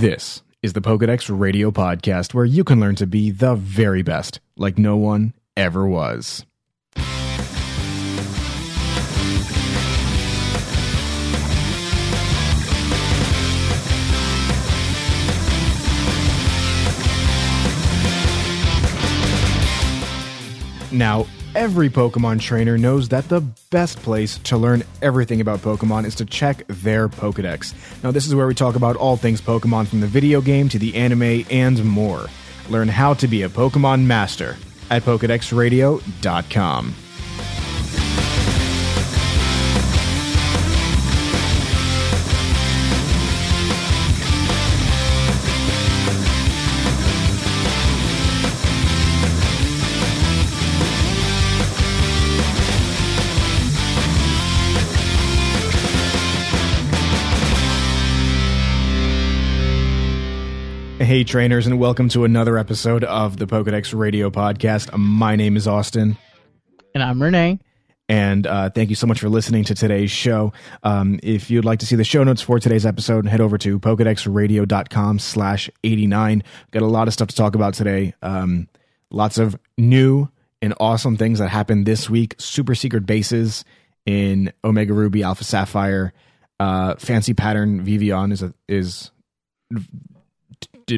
This is the Pokedex Radio Podcast, where you can learn to be the very best, like no one ever was. Now, every Pokemon trainer knows that the best place to learn everything about Pokemon is to check their Pokedex. Now, this is where we talk about all things Pokemon from the video game to the anime and more. Learn how to be a Pokemon master at PokedexRadio.com. Hey, trainers, and welcome to another episode of the Pokedex Radio Podcast. My name is Austin. And I'm Renee. And uh, thank you so much for listening to today's show. Um, if you'd like to see the show notes for today's episode, head over to pokedexradio.com slash 89. Got a lot of stuff to talk about today. Um, lots of new and awesome things that happened this week. Super secret bases in Omega Ruby, Alpha Sapphire. Uh, fancy pattern Vivillon is a, is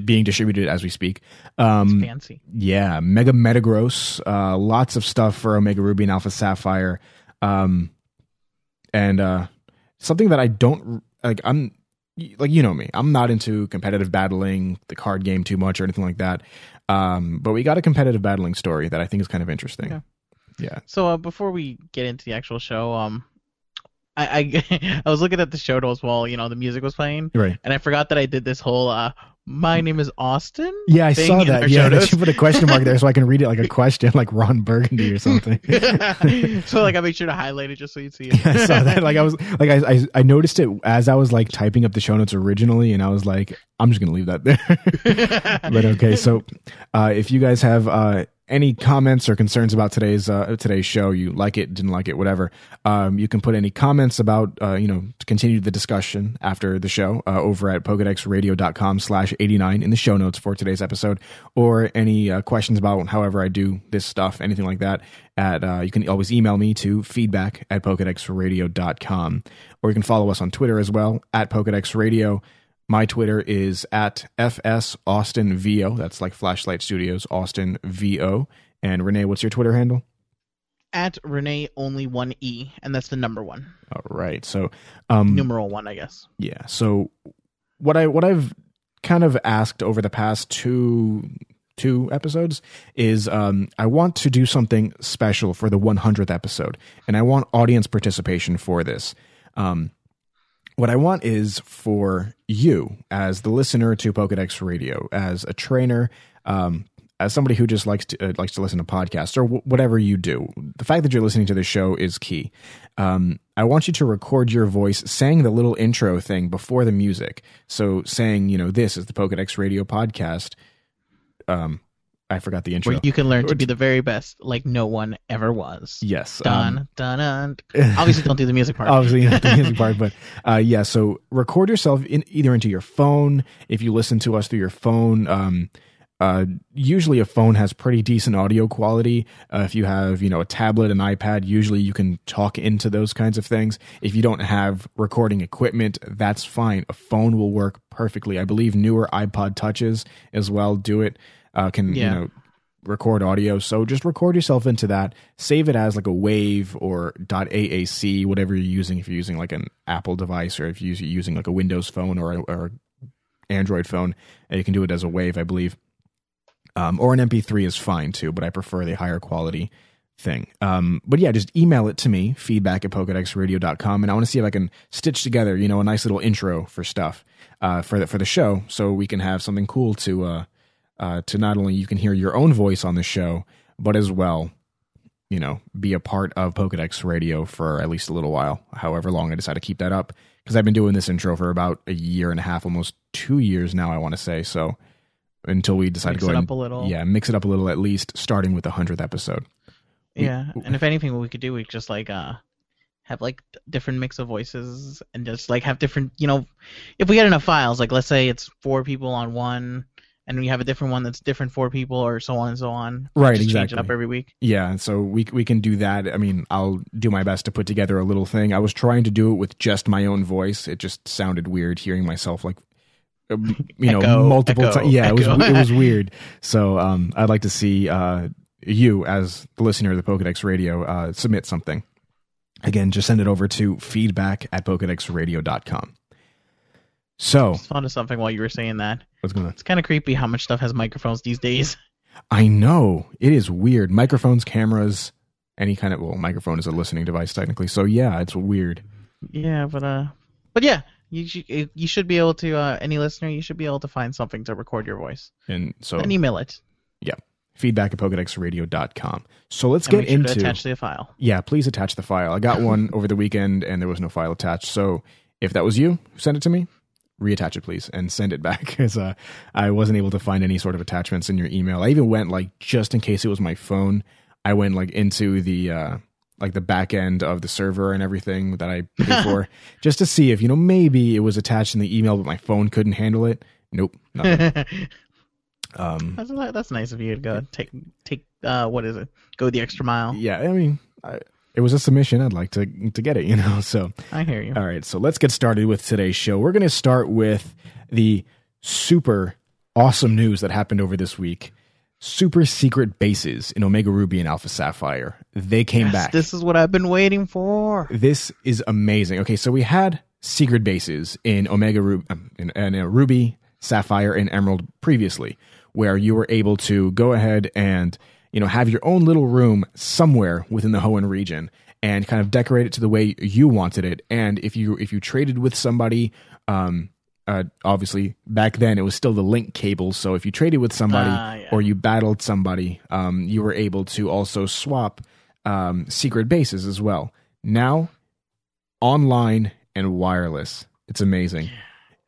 being distributed as we speak. Um, Fancy. yeah, Mega Metagross, uh, lots of stuff for Omega Ruby and Alpha Sapphire, um, and uh, something that I don't like. I'm like you know me. I'm not into competitive battling, the card game too much or anything like that. Um, but we got a competitive battling story that I think is kind of interesting. Okay. Yeah. So uh, before we get into the actual show, um, I, I I was looking at the show notes while you know the music was playing, Right. and I forgot that I did this whole uh, my name is Austin. Yeah, I saw that. Yeah, notes. you put a question mark there so I can read it like a question, like Ron Burgundy or something. so like I made sure to highlight it just so you'd see it. I saw that. Like I was like I, I I noticed it as I was like typing up the show notes originally, and I was like, I'm just gonna leave that there. but okay, so uh, if you guys have uh, any comments or concerns about today's uh, today's show, you like it, didn't like it, whatever, um, you can put any comments about uh, you know to continue the discussion after the show uh, over at pokedexradio.com slash 89 in the show notes for today's episode or any uh, questions about however I do this stuff, anything like that. At uh, you can always email me to feedback at pokedexradio.com or you can follow us on Twitter as well at pokedexradio. My Twitter is at FS Austin VO. That's like Flashlight Studios, Austin VO. And Renee, what's your Twitter handle? At Renee only one e, and that's the number one, All right. So, um, numeral one, I guess. yeah. So, what I what I've kind of asked over the past two two episodes is um, I want to do something special for the 100th episode, and I want audience participation for this. Um, what I want is for you, as the listener to Pokedex Radio, as a trainer, um, as somebody who just likes to uh, likes to listen to podcasts or w- whatever you do, the fact that you're listening to the show is key. Um, I want you to record your voice saying the little intro thing before the music. So saying, you know, this is the Pokedex Radio podcast. Um, I forgot the intro. Where you can learn to be the very best, like no one ever was. yes. Dun um, dun dun. Obviously, don't do the music part. Obviously, not the music part, but uh, yeah. So record yourself in either into your phone. If you listen to us through your phone, um, uh, usually a phone has pretty decent audio quality. Uh, if you have, you know, a tablet, an iPad, usually you can talk into those kinds of things. If you don't have recording equipment, that's fine. A phone will work perfectly. I believe newer iPod touches as well do it. Uh, can you know record audio. So just record yourself into that. Save it as like a wave or .aac, whatever you're using. If you're using like an Apple device or if you're using like a Windows phone or a, or Android phone, uh, you can do it as a wave, I believe. Um, or an MP3 is fine too, but I prefer the higher quality thing. Um, but yeah, just email it to me, feedback at pokedexradio.com, and I want to see if I can stitch together, you know, a nice little intro for stuff uh, for the for the show, so we can have something cool to uh, uh, to not only you can hear your own voice on the show, but as well, you know, be a part of Pokedex Radio for at least a little while, however long I decide to keep that up. Because I've been doing this intro for about a year and a half, almost two years now, I want to say. So until we decide Mix to go up a little. yeah, mix it up a little at least, starting with the hundredth episode. we- yeah, and if anything, what we could do, we could just like uh have like different mix of voices and just like have different, you know, if we get enough files, like let's say it's four people on one, and we have a different one that's different for people, or so on and so on. Right, just Change exactly. it up every week. Yeah, so we we can do that. I mean, I'll do my best to put together a little thing. I was trying to do it with just my own voice. It just sounded weird hearing myself like um, you know Echo, multiple times. Yeah, it was it was weird. So um, I'd like to see uh, you as the listener of the Pokedex Radio uh, submit something. Again, just send it over to feedback at pokedexradio.com. So Just thought of something while you were saying that. What's going on? It's kind of creepy how much stuff has microphones these days. I know it is weird. Microphones, cameras, any kind of well, microphone is a listening device technically. So yeah, it's weird. Yeah, but uh, but yeah, you should you should be able to uh, any listener, you should be able to find something to record your voice And so and email it. Yeah. Feedback at pokedexradio.com. So let's and get into to attach the file. Yeah, please attach the file. I got one over the weekend and there was no file attached. So if that was you who sent it to me, reattach it please and send it back because uh, I wasn't able to find any sort of attachments in your email. I even went like just in case it was my phone. I went like into the uh, like the back end of the server and everything that I paid for just to see if you know maybe it was attached in the email but my phone couldn't handle it. Nope, nothing. Um, that's that's nice of you to go take take uh what is it? Go the extra mile. yeah, I mean, I, it was a submission. I'd like to to get it, you know. So I hear you. All right, so let's get started with today's show. We're going to start with the super awesome news that happened over this week. Super secret bases in Omega Ruby and Alpha Sapphire. They came Yes, back. This is what I've been waiting for. This is amazing. Okay, so we had secret bases in Omega Ruby, in, in uh, Ruby, Sapphire, and Emerald previously, where you were able to go ahead and you know have your own little room somewhere within the Hoenn region and kind of decorate it to the way you wanted it. And if you if you traded with somebody, um, uh, obviously back then it was still the link cable. So if you traded with somebody Ah, yeah. or you battled somebody, um, you were able to also swap um, secret bases as well. Now online and wireless. It's amazing.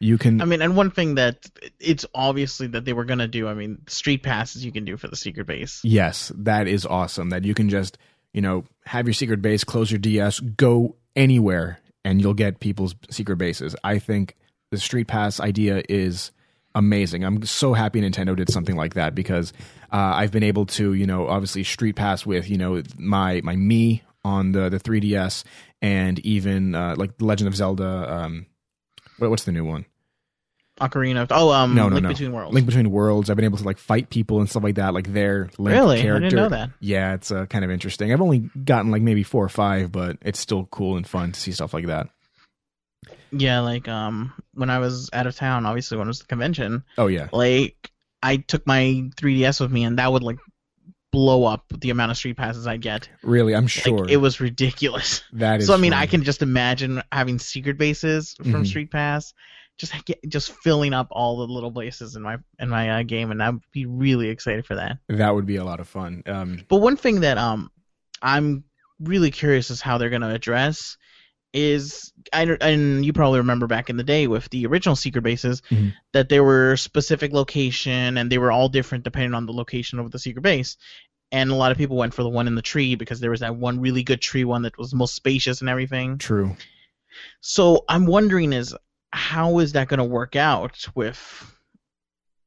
You can I mean, and one thing that it's obviously that they were gonna do. I mean, street passes you can do for the secret base. yes, that is awesome that you can just, you know, have your secret base, close your DS, go anywhere and you'll get people's secret bases. I think the Street Pass idea is amazing. I'm so happy Nintendo did something like that because uh, I've been able to, you know, obviously Street Pass with, you know, my my me on the the 3DS and even uh, like Legend of Zelda um what, what's the new one? Ocarina of oh um No, no, Link no. Between Worlds. Link Between Worlds. I've been able to like fight people and stuff like that, like their Link really? character. I didn't know that. Yeah, it's uh, kind of interesting. I've only gotten like maybe four or five, but it's still cool and fun to see stuff like that. Yeah, like um when I was out of town, obviously when it was the convention, Oh yeah, like I took my 3DS with me and that would like blow up the amount of street passes I get. really, I'm sure Like it was ridiculous. that is. So I mean, fun. I can just imagine having secret bases from Mhm. Street Pass, just get, just filling up all the little places in my in my uh, game, and I'd be really excited for that. that would be a lot of fun. Um, But one thing that um I'm really curious is how they're going to address is I and you probably remember back in the day with the original secret bases Mhm. that there were specific location and they were all different depending on the location of the secret base. And a lot of people went for the one in the tree because there was that one really good tree one that was most spacious and everything. true. So I'm wondering is how is that going to work out with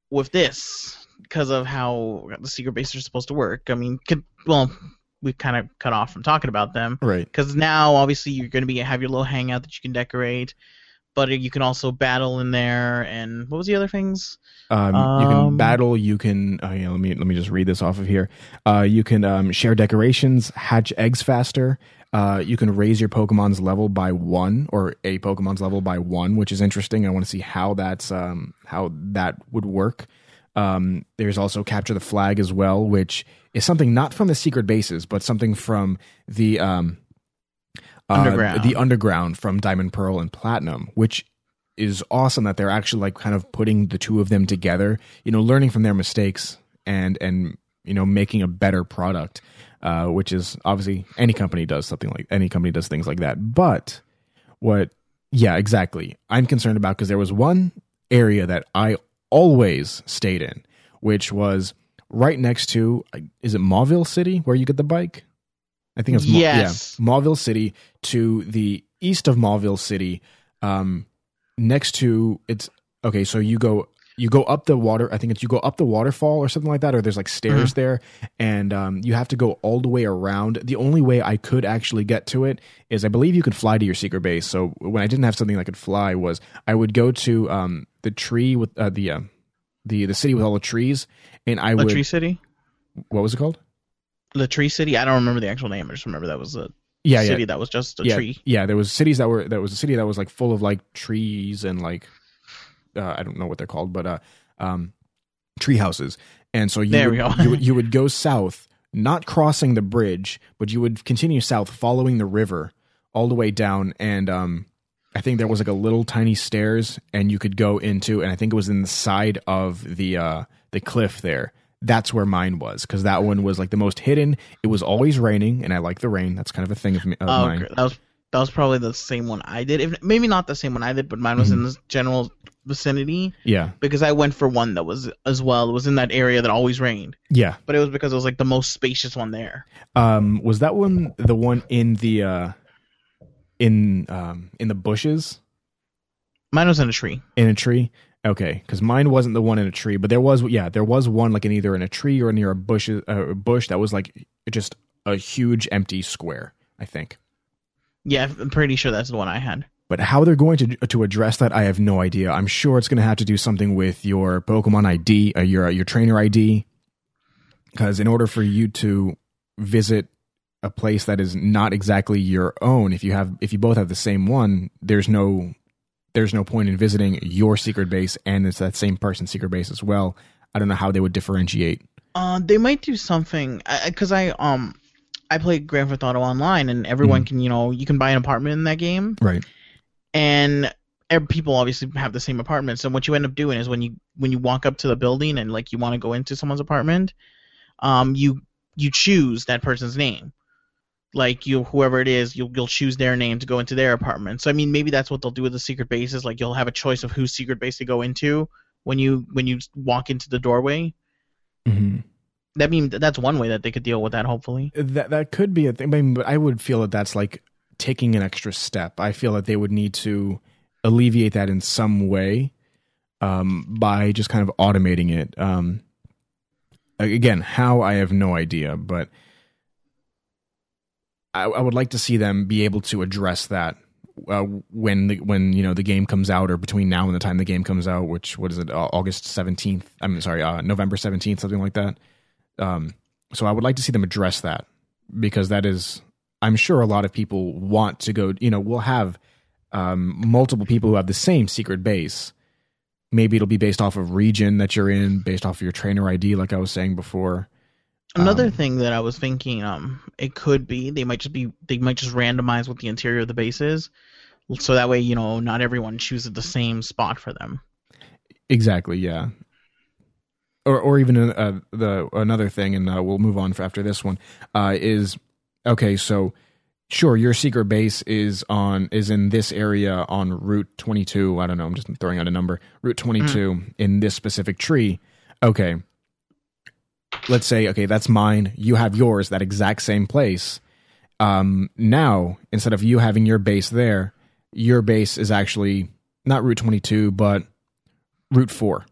with this because of how the secret bases are supposed to work. I mean, could, well, we kind of cut off from talking about them Right. because now obviously you're going to be have your little hangout that you can decorate, but you can also battle in there. And what was the other things? Um, you can Um, battle. You can. Uh, yeah, let me let me just read this off of here. Uh, you can um, share decorations, hatch eggs faster. Uh, you can raise your Pokemon's level by one, or a Pokemon's level by one, which is interesting. I want to see how that's um, how that would work. Um, there's also capture the flag as well, which is something not from the secret bases, but something from the um, uh, Underground. the underground from Diamond, Pearl, and Platinum, which is awesome that they're actually like kind of putting the two of them together. You know, learning from their mistakes and and you know making a better product, uh, which is obviously any company does something like any company does things like that. But what, yeah, exactly. I'm concerned about because there was one area that I always stayed in, which was right next to is it Mauville City where you get the bike? I think it's Yes. yeah, Mauville City to the east of Mauville City, um, next to it's okay. So you go you go up the water. I think it's you go up the waterfall or something like that, or there's like stairs there, and um, you have to go all the way around. The only way I could actually get to it is I believe you could fly to your secret base. So when I didn't have something that could fly, was I would go to um, the tree with uh, the uh, the the city with all the trees, and I would Latree City. what was it called? Latree City. I don't remember the actual name. I just remember that was a Yeah, city yeah, that was just a yeah, tree. yeah. There was cities that were that was a city that was like full of like trees and like uh, I don't know what they're called, but uh, um, tree houses. And so you There would, we go. you you would go south, not crossing the bridge, but you would continue south, following the river all the way down. And um, I think there was like a little tiny stairs, and you could go into, and I think it was in the side of the uh, the cliff there. That's where mine was because that one was like the most hidden. It was always raining, and I like the rain. That's kind of a thing of, me, of Oh, mine. that was that was probably the same one I did. If maybe not the same one I did, but mine was Mm-hmm. in the general vicinity Yeah, because I went for one that was as well. It was in that area that always rained, yeah. but it was because it was like the most spacious one there. Um, was that one the one in the uh, in um, in the bushes Mine was in a tree. in a tree? Okay, because mine wasn't the one in a tree, but there was yeah, there was one like in either in a tree or near a bush uh, bush that was like just a huge empty square. I think. Yeah, I'm pretty sure that's the one I had. But how they're going to to address that, I have no idea. I'm sure it's going to have to do something with your Pokemon ID, uh, your your trainer ID, because in order for you to visit a place that is not exactly your own, if you have if you both have the same one, there's no there's no point in visiting your secret base and it's that same person's secret base as well. I don't know how they would differentiate. Uh, they might do something because I, um I play Grand Theft Auto Online and everyone Mm-hmm. can you know you can buy an apartment in that game Right. and people obviously have the same apartment. So what you end up doing is when you when you walk up to the building and like you want to go into someone's apartment, um you you choose that person's name. Like you whoever it is, you'll you'll choose their name to go into their apartment. So I mean maybe that's what they'll do with the secret bases. Like you'll have a choice of whose secret base to go into when you when you walk into the doorway. Mm-hmm. That mean that's one way that they could deal with that. Hopefully, That that could be a thing. I mean, but I would feel that that's like taking an extra step. I feel that they would need to alleviate that in some way um, by just kind of automating it. Um, again, how I have no idea, but I, I would like to see them be able to address that uh, when the when you know the game comes out or between now and the time the game comes out, which what is it, uh, August seventeenth? I'm sorry, uh, November seventeenth, something like that. Um, so I would like to see them address that because that is, I'm sure a lot of people want to go. You know, we'll have um, multiple people who have the same secret base. Maybe it'll be based off of region that you're in, based off of your trainer ID, like I was saying before. Another Um, thing that I was thinking, um, it could be they might just be they might just randomize what the interior of the base is, so that way you know not everyone chooses the same spot for them. Exactly. Yeah. Or, or even uh, the another thing, and uh, we'll move on for after this one. Uh, is okay. So, sure, your secret base is on is in this area on Route twenty two. I don't know. I'm just throwing out a number. Route twenty two in this specific tree. Okay. Let's say okay, that's mine. You have yours, that exact same place. Um, now instead of you having your base there, your base is actually not Route twenty two, but Route Four,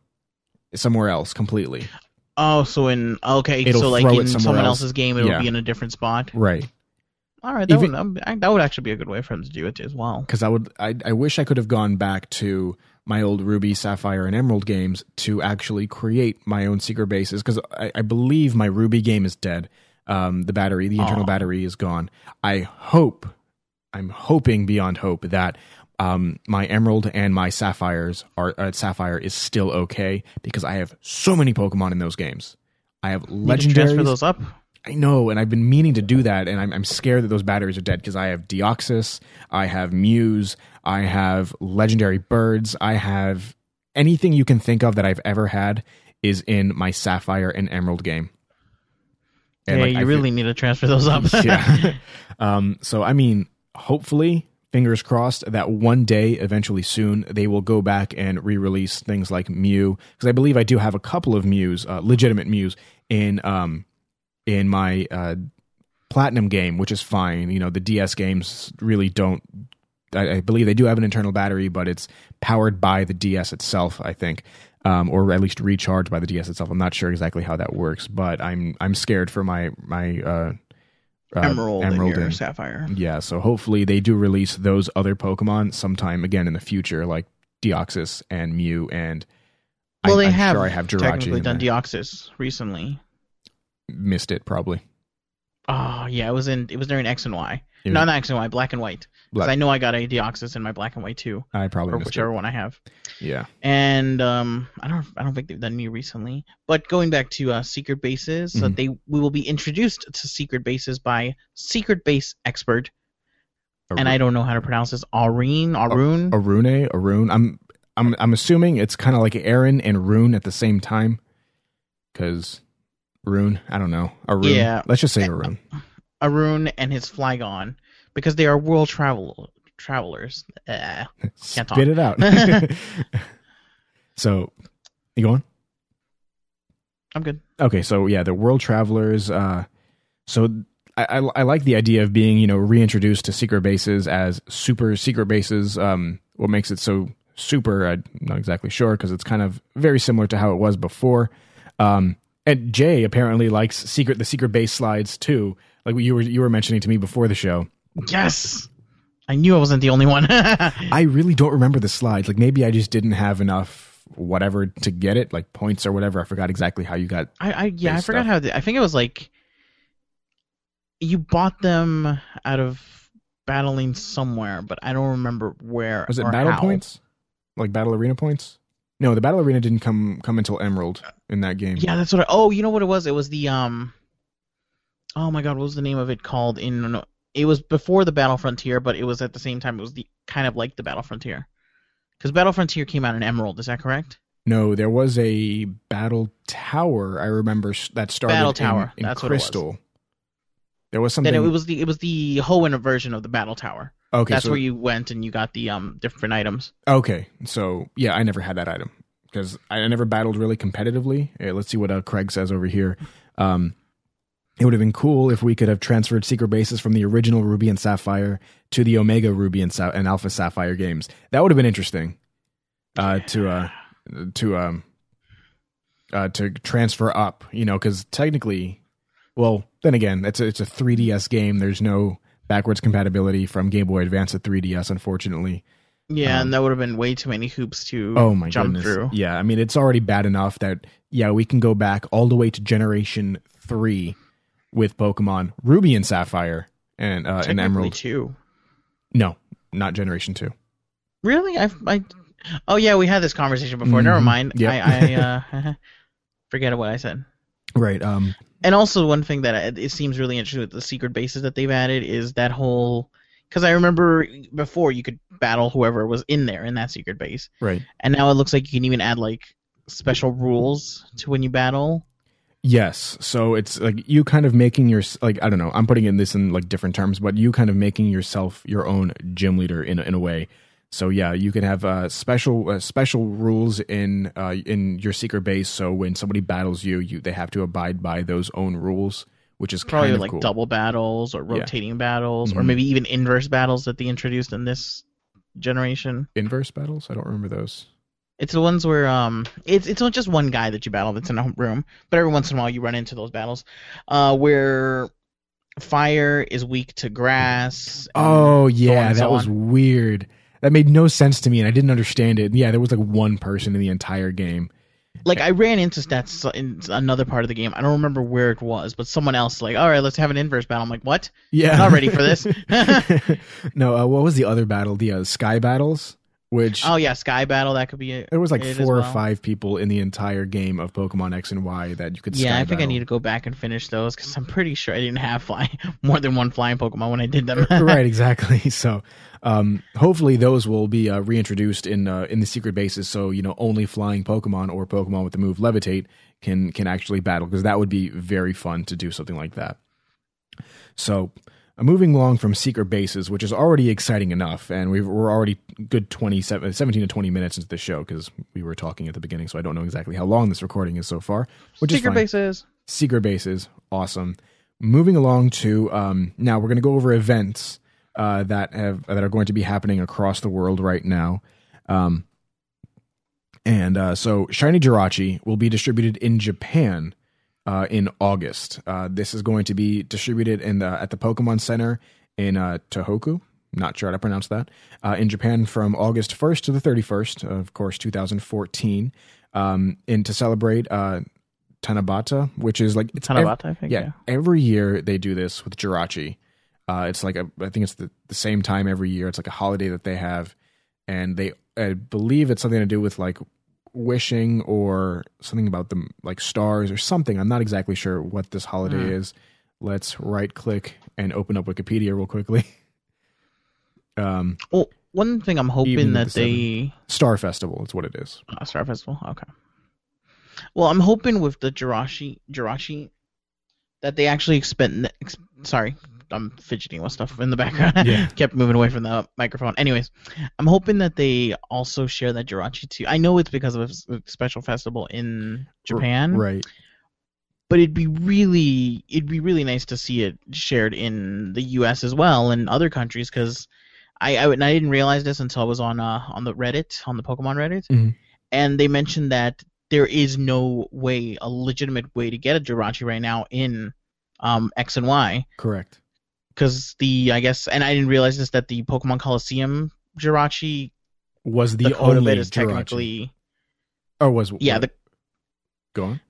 somewhere else completely. Oh, so in okay, It'll so like in someone else. else's game, it'll Yeah. be in a different spot. Right. All right, that, Even- would, that, that would actually be a good way for them to do it as well. Because I would, I, I wish I could have gone back to my old Ruby, Sapphire, and Emerald games to actually create my own secret bases. Because I, I believe my Ruby game is dead. Um, the battery, the internal Aw. battery, is gone. I hope, I'm hoping beyond hope that um, my Emerald and my Sapphires are uh, Sapphire is still okay because I have so many Pokemon in those games. I have can transfer those up. I know, and I've been meaning to do that, and I'm, I'm scared that those batteries are dead because I have Deoxys, I have Mews, I have legendary birds, I have anything you can think of that I've ever had is in my Sapphire and Emerald game. And, yeah, like, you I feel- really need to transfer those up. yeah. um, so I mean, hopefully, fingers crossed that one day, eventually soon, they will go back and re-release things like Mew because I believe I do have a couple of Mews, uh, legitimate Mews in um in my uh, platinum game, which is fine. You know, the DS games really don't. I, I believe they do have an internal battery, but it's powered by the DS itself. I think. Um, or at least recharged by the DS itself. I'm not sure exactly how that works, but I'm I'm scared for my my uh, uh, Emerald, Emerald and and- Sapphire. yeah, so hopefully they do release those other Pokemon sometime again in the future, like Deoxys and Mew and. Well, I, they I'm have, sure I have Jirachi technically done there. Deoxys recently. Missed it probably. Oh yeah, it was in it was during X and Y. No, not X and Y, Black and White. Because I know I got a Deoxys in my Black and White too, I probably or whichever it. one I have. Yeah. And um, I don't I don't think they've done Mew recently. But going back to uh, secret bases, so Mhm. they we will be introduced to secret bases by secret base expert, and I don't know how to pronounce this. Areen, Arun. Arune, Arun. I'm I'm I'm assuming it's kind of like Aaron and Rune at the same time, because Rune. I don't know. Arun. Yeah. Let's just say Arun. Arun and his Flygon, because they are world travel travelers. Uh, Can't talk. Spit it out. so, you going? I'm good. Okay, so yeah, the world travelers. Uh, so I, I I like the idea of being you know reintroduced to secret bases as super secret bases. Um, what makes it so super? I'm not exactly sure because it's kind of very similar to how it was before. Um, and Jay apparently likes secret the secret base slides too. Like you were you were mentioning to me before the show. Yes, I knew I wasn't the only one. I really don't remember the slides. Like maybe I just didn't have enough whatever to get it, like points or whatever. I forgot exactly how you got. I, I yeah, I forgot stuff. how. The, I think it was like you bought them out of battling somewhere, but I don't remember where. Was it battle how. points? Like battle arena points? No, the battle arena didn't come come until Emerald in that game. Yeah, that's what. I, oh, you know what it was? It was the um. Oh my God, what was the name of it called? In no, it was before the Battle Frontier, but it was at the same time. It was the kind of like the Battle Frontier, because Battle Frontier came out in Emerald. Is that correct? No, there was a battle tower. I remember that started Battle in- tower, in, that's what it was. Crystal. There was something. Then it was the it was the Hoenn version of the Battle Tower. Okay, That's so, where you went and you got the um different items. okay. So yeah, I never had that item because I never battled really competitively. Eh, let's see what uh, Craig says over here. Um, it would have been cool if we could have transferred secret bases from the original Ruby and Sapphire to the Omega Ruby and, Sa- and Alpha Sapphire games. That would have been interesting. Uh, to uh, to um, uh, to transfer up, you know, because technically, well, then again, it's a, it's a 3DS game. There's no backwards compatibility from Game Boy Advance to 3DS, unfortunately. Yeah, Um, and that would have been way too many hoops to Oh my jump goodness. through. Yeah, I mean it's already bad enough that yeah, we can go back all the way to generation 3 with Pokemon Ruby and Sapphire and uh and Emerald. two. No, not generation 2. Really? I, I Oh yeah, we had this conversation before. Mhm. Never mind. Yep. I, I uh, forget what I said. Right. Um And also one thing that I- it seems really interesting with the secret bases that they've added is that whole because I remember before you could battle whoever was in there in that secret base, right. and now it looks like you can even add like special rules to when you battle. Yes. So it's like you kind of making your like I don't know. I'm putting in this in like different terms, but you kind of making yourself your own gym leader in in a way. So yeah, you can have uh, special uh, special rules in uh, in your secret base. So when somebody battles you, you they have to abide by those own rules, which is Probably kind of like cool. double battles or Yeah. rotating battles or Mhm. maybe even inverse battles that they introduced in this generation. Inverse battles. I don't remember those. It's the ones where um it's it's not just one guy that you battle that's in a room, but every once in a while you run into those battles, uh where fire is weak to grass. Oh yeah, and that so was on. weird. That made no sense to me, and I didn't understand it. Yeah, there was like one person in the entire game. like I ran into stats in another part of the game. I don't remember where it was, but someone else like, all right, let's have an inverse battle. I'm like, what? Yeah, I'm not ready for this. no, uh, what was the other battle? The uh, sky battles, which Oh yeah, sky battle that could be it. there was like four or well. five people in the entire game of Pokemon X and Y that you could. Yeah, I think I need to go back and finish those because I'm pretty sure I didn't have fly more than one flying Pokemon when I did them. right, exactly. So, um, hopefully those will be uh, reintroduced in uh, in the secret bases. So you know, only flying Pokemon or Pokemon with the move Levitate can can actually battle because that would be very fun to do something like that. So, moving along from secret bases, which is already exciting enough, and we've, we're already good 27, 17 to twenty minutes into the show because we were talking at the beginning, so I don't know exactly how long this recording is so far. Which is Secret fine bases. secret bases awesome moving along to um, now, we're going to go over events uh, that have that are going to be happening across the world right now. Um, and uh, so, Shiny Jirachi will be distributed in Japan uh, in August. Uh, this is going to be distributed in the at the Pokemon Center in uh, Tohoku. Not sure how to pronounce that. Uh, in Japan from August 1st to the 31st, of course, 2014. Um, and to celebrate uh, Tanabata, which is like it's ev- I think. yeah, Yeah. every year they do this with Jirachi. Uh, it's like a, I think it's the, the same time every year. It's like a holiday that they have, and they I believe it's something to do with like wishing or something about them like stars or something. I'm not exactly sure what this holiday Hmm. is. Let's right click and open up Wikipedia real quickly. um, Well, one thing I'm hoping that the they Star Festival is what it is. uh, Star Festival. Okay. Well, I'm hoping with the Jirachi Jirachi that they actually expend. Ex- sorry, I'm fidgeting with stuff in the background. Yeah. Kept moving away from the microphone. Anyways, I'm hoping that they also share that Jirachi too. I know it's because of a special festival in Japan, Right. but it'd be really it'd be really nice to see it shared in the U.S. as well and other countries because I I, I didn't realize this until I was on uh on the Reddit on the Pokemon Reddit Mhm. and they mentioned that there is no way a legitimate way to get a Jirachi right now in um X and Y Correct. Because the I guess and I didn't realize this that the Pokemon Colosseum Jirachi Was the, the, code of only it is Jirachi. technically or was yeah the go on.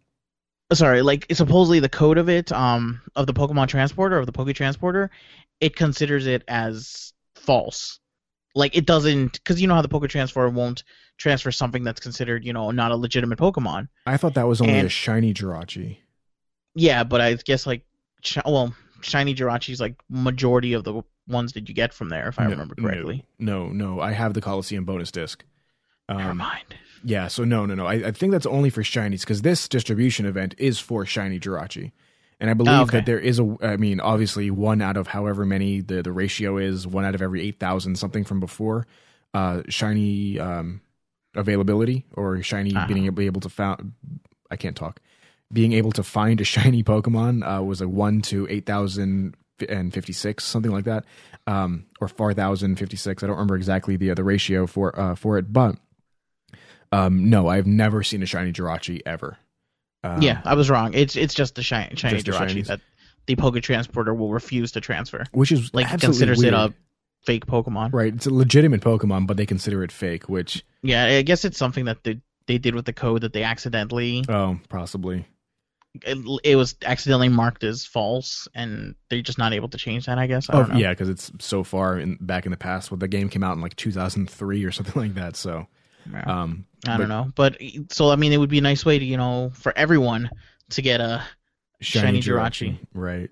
sorry, like supposedly the code of it, um, of the Pokemon transporter of the Poke transporter, it considers it as false. Like it doesn't, because you know how the Poke transporter won't transfer something that's considered, you know, not a legitimate Pokemon. I thought that was only a shiny Jirachi. Yeah, but I guess like, well, shiny Jirachi's like majority of the ones that you get from there, if I No, remember correctly. No, no, I have the Colosseum bonus disc. Never Um, mind. yeah, so no, no, no. I, I think that's only for shinies because this distribution event is for shiny Jirachi, and I believe Oh, okay. that there is a. I mean, obviously, one out of however many the the ratio is, one out of every eight thousand something from before, uh, shiny um, availability or shiny Uh-huh. being able, able to found. I can't talk. Being able to find a shiny Pokemon uh, was a one to eight thousand and fifty six, something like that, um, or four thousand fifty six. I don't remember exactly the the ratio for uh, for it, but um, no, I've never seen a shiny Jirachi ever. Um, yeah, I was wrong. It's it's just the shiny, shiny Just Jirachi that the Poke transporter will refuse to transfer. which is Like considers weird. it a fake Pokemon. right. It's a legitimate Pokemon, but they consider it fake. Which Yeah, I guess it's something that they they did with the code that they accidentally oh, possibly it, it was accidentally marked as false, and they're just not able to change that. I guess. I oh don't know. yeah, because it's so far in back in the past. Well, the game came out in like 2003 or something like that. So Yeah. um, I but don't know, but so I mean, it would be a nice way to you know for everyone to get a Shiny Jirachi. right?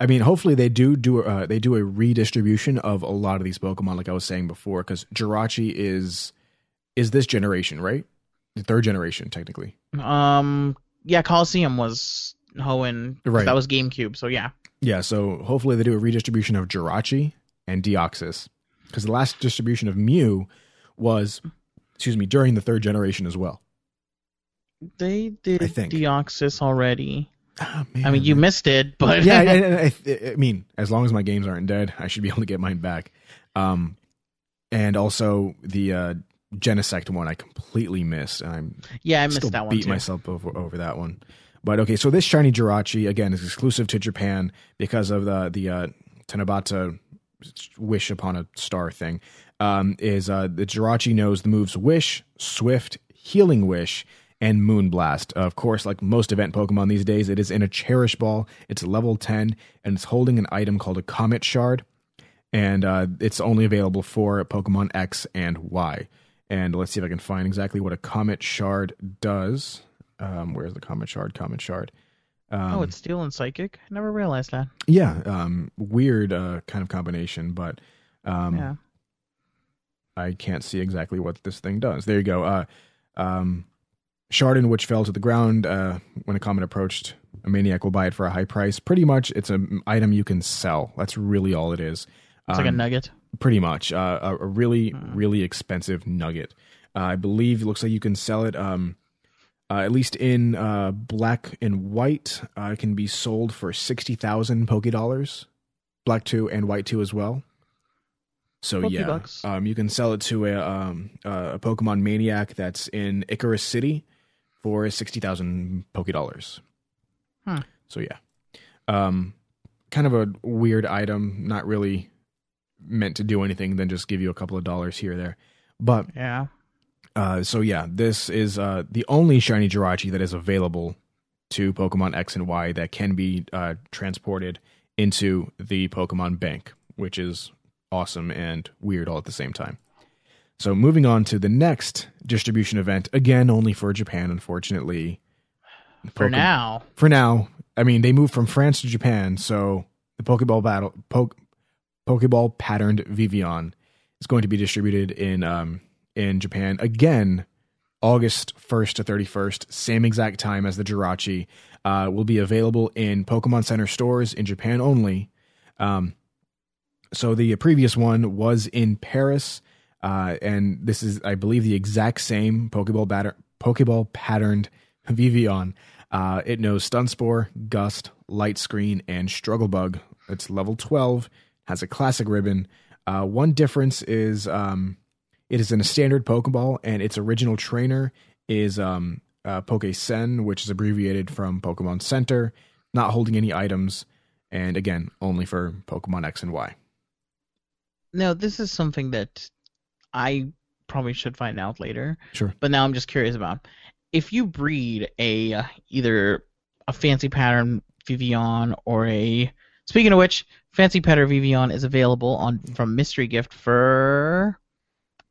I mean, hopefully they do do uh, they do a redistribution of a lot of these Pokemon, like I was saying before, because Jirachi is is this generation, right? The third generation, technically. um yeah Colosseum was Hoenn Right. that was GameCube, so yeah. Yeah, so hopefully they do a redistribution of Jirachi and Deoxys. Because the last distribution of Mew was, excuse me, during the third generation as well. They did I think. Deoxys already. Oh, I mean, you missed it, but yeah, I, I, I, I mean, as long as my games aren't dead, I should be able to get mine back. Um, and also the uh, Genesect one, I completely missed. And I'm yeah, I missed that one beat too. myself over, over that one. But okay, so this shiny Jirachi again is exclusive to Japan because of the the uh, Tanabata wish upon a star thing. Um, is uh, the Jirachi knows the moves Wish, Swift, Healing Wish, and Moonblast. Of course, like most event Pokemon these days, it is in a Cherish Ball. It's level ten, and it's holding an item called a Comet Shard, and uh, it's only available for Pokemon X and Y. And let's see if I can find exactly what a Comet Shard does. Um, where's the Comet Shard? Comet Shard. Um, oh, it's Steel and Psychic. I never realized that. yeah, um, weird uh, kind of combination, but um, yeah. I can't see exactly what this thing does. There you go. Uh, um, which fell to the ground uh, when a comet approached, a maniac will buy it for a high price. Pretty much, it's an item you can sell. That's really all it is. It's like a Um, nugget. Pretty much uh, a, a really Hmm. really expensive nugget. Uh, I believe it looks like you can sell it. Um, uh, at least in uh, black and white, uh, it can be sold for sixty thousand Poke dollars, black two and white two as well. So Poke yeah, um, you can sell it to a um, uh, a Pokemon Maniac that's in Icirrus City for sixty thousand Poke dollars. Hmm. So yeah, um, kind of a weird item, not really meant to do anything than just give you a couple of dollars here or there. But Yeah. uh, so yeah, this is uh, the only shiny Jirachi that is available to Pokemon X and Y that can be uh, transported into the Pokemon Bank, which is awesome and weird all at the same time. So moving on to the next distribution event, again only for Japan, unfortunately. For Poke- now. for now, I mean, they moved from France to Japan, so the Pokeball battle, Poke, Pokeball patterned Vivillon is going to be distributed in um in Japan again, August first to thirty first, same exact time as the Jirachi. Uh, will be available in Pokemon Center stores in Japan only. Um, so the previous one was in Paris, uh, and this is, I believe, the exact same Pokeball batter, Pokeball patterned Vivillon. Uh, it knows Stun Spore, Gust, Light Screen, and Struggle Bug. It's level 12, has a classic ribbon. Uh, one difference is um, it is in a standard Pokeball, and its original trainer is um, uh, Poke Sen, which is abbreviated from Pokemon Center, not holding any items, and again, only for Pokemon X and Y. Now, this is something that I probably should find out later. Sure. But now I'm just curious about if you breed a uh, either a fancy pattern Vivillon or a speaking of which, fancy pattern Vivillon is available on from Mystery Gift for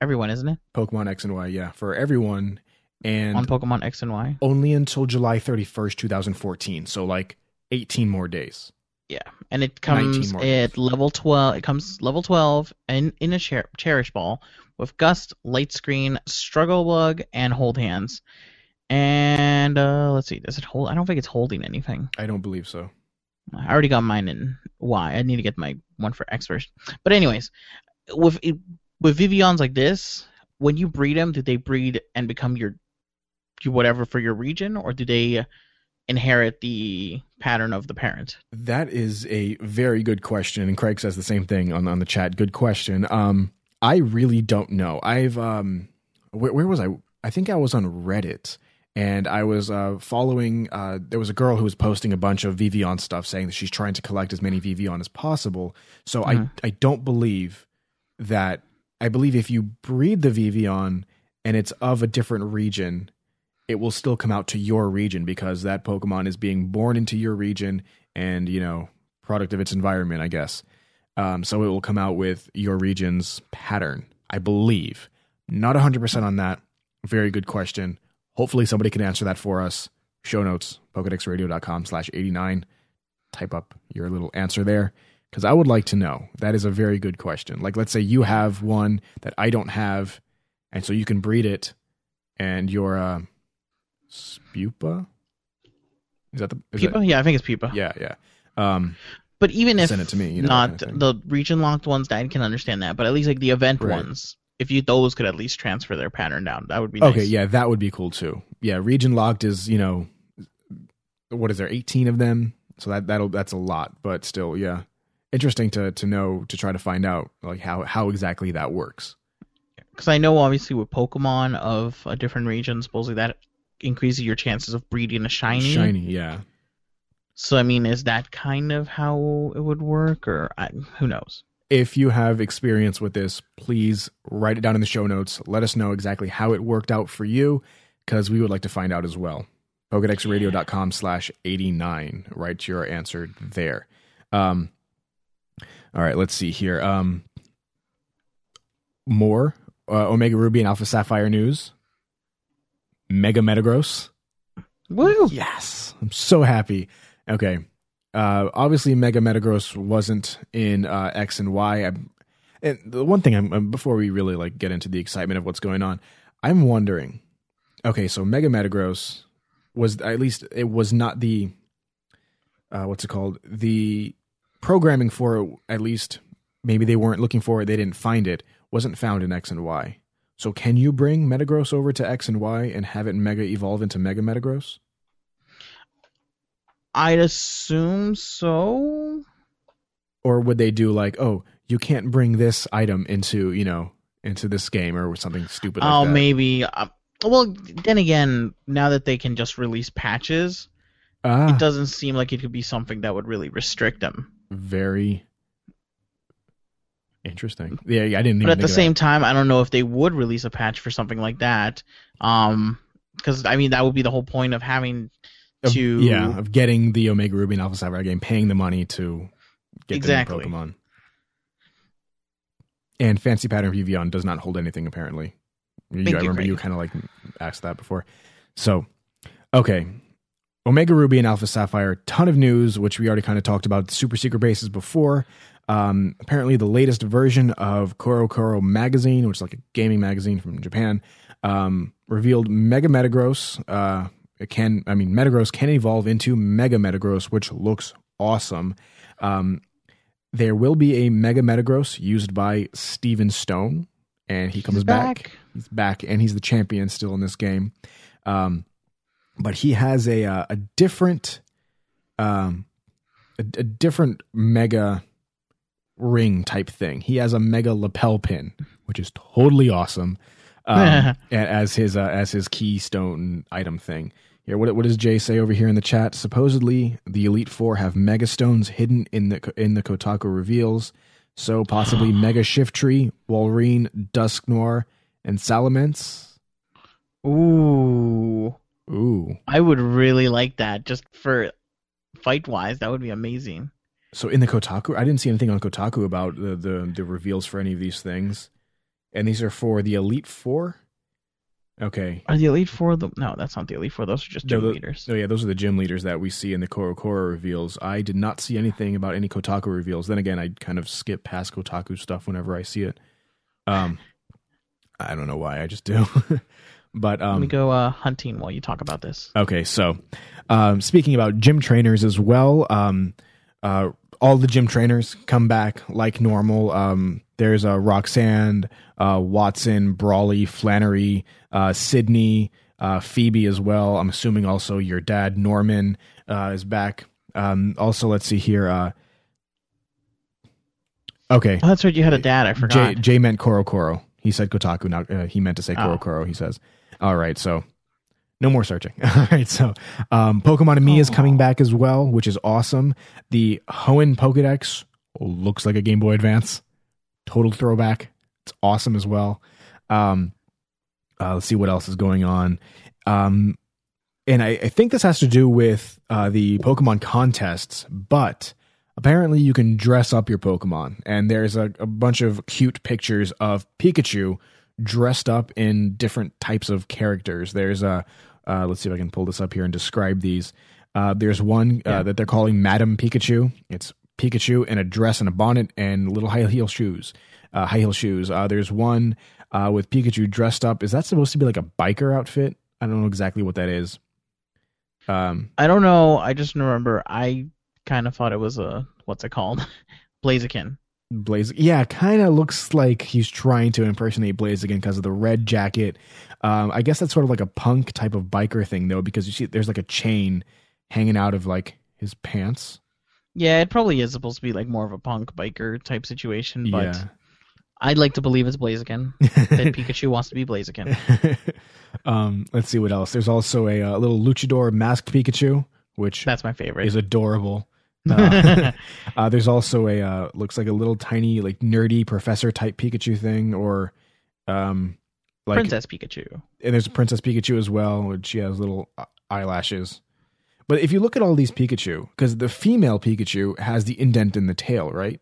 everyone, isn't it? Pokemon X and Y, yeah, for everyone, and on Pokemon X and Y. only until July 31st, 2014. So like 18 more days. Yeah, and it comes at level twelve. It comes level twelve and in a cher- cherish ball with gust, light screen, struggle bug, and hold hands. And uh, let's see, does it hold? I don't think it's holding anything. I don't believe so. I already got mine in Y. I need to get my one for X first. But anyways, with it, with Vivillons like this, when you breed them, do they breed and become your, your whatever for your region, or do they inherit the pattern of the parent? That is a very good question, and Craig says the same thing on on the chat. Good question. Um, I really don't know. I've um, where, where was I? I think I was on Reddit, and I was uh following. Uh, there was a girl who was posting a bunch of Vivillon stuff, saying that she's trying to collect as many Vivillon as possible. So Mhm. I I don't believe that. I believe if you breed the Vivillon and it's of a different region, it will still come out to your region because that Pokemon is being born into your region and, you know, product of its environment, I guess. Um, so it will come out with your region's pattern, I believe. Not 100% on that. Very good question. Hopefully somebody can answer that for us. Show notes, pokedexradio.com slash 89. Type up your little answer there because I would like to know. That is a very good question. Like, let's say you have one that I don't have, and so you can breed it, and your uh, Spewpa? Is that the is Pupa? Yeah, I think it's Pupa. Yeah, yeah. Um, But even if Send it to me, you know, not kind of the region locked ones, I can understand that. But at least like the event Right. ones, if you those could at least transfer their pattern down, that would be okay, nice. yeah, that would be cool too. Yeah, region locked is you know, what is there? Eighteen of them, so that that'll that's a lot, but still, yeah, interesting to to know to try to find out like how how exactly that works. Because I know obviously with Pokemon of a different region, supposedly that increases your chances of breeding a shiny. Shiny, yeah. So I mean, is that kind of how it would work, or I, who knows? If you have experience with this, please write it down in the show notes. Let us know exactly how it worked out for you, because we would like to find out as well. PokedexRadio.com slash 89. Write your answer there. Um, all right, let's see here. Um, more uh, Omega Ruby and Alpha Sapphire news. Mega Metagross. Woo! Yes, I'm so happy. Okay, uh, obviously Mega Metagross wasn't in uh, X and Y. I'm, and the one thing I'm um, before we really like get into the excitement of what's going on, I'm wondering. Okay, so Mega Metagross was at least it was not the uh, what's it called the programming for it, at least maybe they weren't looking for it they didn't find it wasn't found in X and Y. So can you bring Metagross over to X and Y and have it Mega evolve into Mega Metagross? I'd assume so. Or would they do like, oh, you can't bring this item into you know into this game or something stupid like oh, that? maybe. Uh, well, then again, now that they can just release patches, Ah, it doesn't seem like it could be something that would really restrict them. very interesting. Yeah, I didn't. But at the same time, I don't know if they would release a patch for something like that. Um, because I mean, that would be the whole point of having that. Of- to yeah of getting the Omega Ruby and Alpha Sapphire game, paying the money to get Exactly. the new Pokemon. And Fancy Pattern Vivillon does not hold anything apparently. You, I remember you kind of like asked that before. So, okay. Omega Ruby and Alpha Sapphire, ton of news, which we already kind of talked about super secret bases before. Um, apparently, the latest version of CoroCoro magazine, which is like a gaming magazine from Japan, um, revealed Mega Metagross. Uh, it can, I mean, Metagross can evolve into Mega Metagross, which looks awesome. Um, there will be a Mega Metagross used by Steven Stone, and he comes He's back. He's back, and he's the champion still in this game. Um, but he has a uh, a different, um, a, a different mega ring type thing. He has a mega lapel pin, which is totally awesome. Um, as his uh, as his keystone item thing. Here, what what does Jay say over here in the chat? Supposedly, the Elite Four have mega stones hidden in the in the Kotaku reveals. So possibly Mega Shiftry, Walrein, Dusknoir, and Salamence. Ooh, Ooh. I would really like that just for fight wise. That would be amazing. So in the Kotaku, I didn't see anything on Kotaku about the, the the reveals for any of these things, and these are for the Elite Four. Okay. Are the elite four the? No, that's not the elite four. Those are just No, gym the- leaders. Oh yeah, those are the gym leaders that we see in the CoroCoro reveals. I did not see anything about any Kotaku reveals. Then again, I kind of skip past Kotaku stuff whenever I see it. Um, I don't know why. I just do. but Let um, me go uh, hunting while you talk about this. Okay, so um, speaking about gym trainers as well, um, uh, all the gym trainers come back like normal. Um, there's uh, Roxanne, uh, Wattson, Brawley, Flannery, uh, Sidney, uh, Phoebe as well. I'm assuming also your dad Norman uh, is back. Um, also, let's see here. Uh, okay, Oh, that's right. You had a dad. I Jay, forgot. Jay meant CoroCoro. He said Kotaku. Now uh, he meant to say Koro Oh. Koro. He says. All right, so no more searching. All right, so um, Pokemon-Amie is coming back as well, which is awesome. The Hoenn Pokedex looks like a Game Boy Advance. Total throwback. It's awesome as well. Um, uh, let's see what else is going on. Um, and I, I think this has to do with uh, the Pokemon contests, but apparently you can dress up your Pokemon. And there's a, a bunch of cute pictures of Pikachu dressed up in different types of characters. There's a, uh, let's see if I can pull this up here and describe these. Uh, there's one uh, Yeah. that they're calling Madam Pikachu. It's Pikachu in a dress and a bonnet and little high heel shoes. Uh, high heel shoes. Uh, there's one uh, with Pikachu dressed up. Is that supposed to be like a biker outfit? I don't know exactly what that is. Um, I don't know. I just remember I kind of thought it was a what's it called, Blaziken. Blaze, yeah, kind of looks like he's trying to impersonate Blaziken because of the red jacket. Um, I guess that's sort of like a punk type of biker thing though, because you see there's like a chain hanging out of like his pants. Yeah, it probably is supposed to be like more of a punk biker type situation, but yeah. I'd like to believe it's Blaziken. that Pikachu wants to be Blaziken. um, let's see what else. There's also a, uh little luchador masked Pikachu, which That's my favorite. is adorable. Uh, uh, there's also a uh, looks like a little tiny like nerdy professor type Pikachu thing, or um, like Princess Pikachu. and there's a Princess Pikachu as well, which she has little eyelashes. But if you look at all these Pikachu, because the female Pikachu has the indent in the tail, right?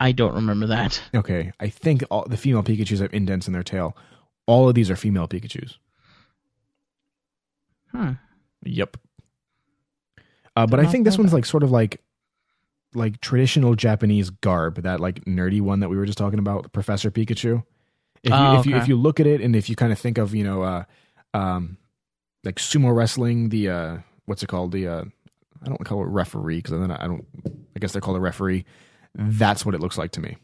I don't remember that. Okay, I think all the female Pikachu's have indents in their tail. All of these are female Pikachu's. Hmm. Yep. Uh, but I think this one's that. like sort of like like traditional Japanese garb, that like nerdy one that we were just talking about, Professor Pikachu. If you, Oh, if you okay. if you look at it and if you kind of think of you know uh, um, like sumo wrestling, the uh, what's it called? The uh, I don't call it referee because then I don't. I guess they're called a referee. That's what it looks like to me.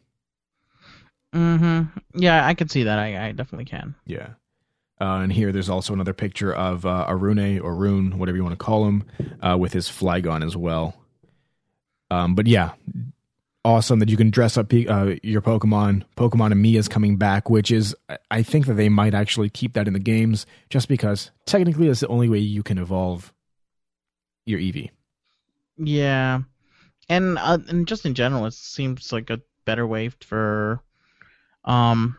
Mm-hmm. Yeah, I can see that. I, I definitely can. Yeah. Uh, and here there's also another picture of uh, Arune or Rune, whatever you want to call him, uh, with his Flygon as well. Um, but yeah, awesome that you can dress up uh, your Pokemon. Pokemon-Amie is coming back, which is I think that they might actually keep that in the games, just because technically that's the only way you can evolve your Eevee. Yeah, and uh, and just in general, it seems like a better way for, um,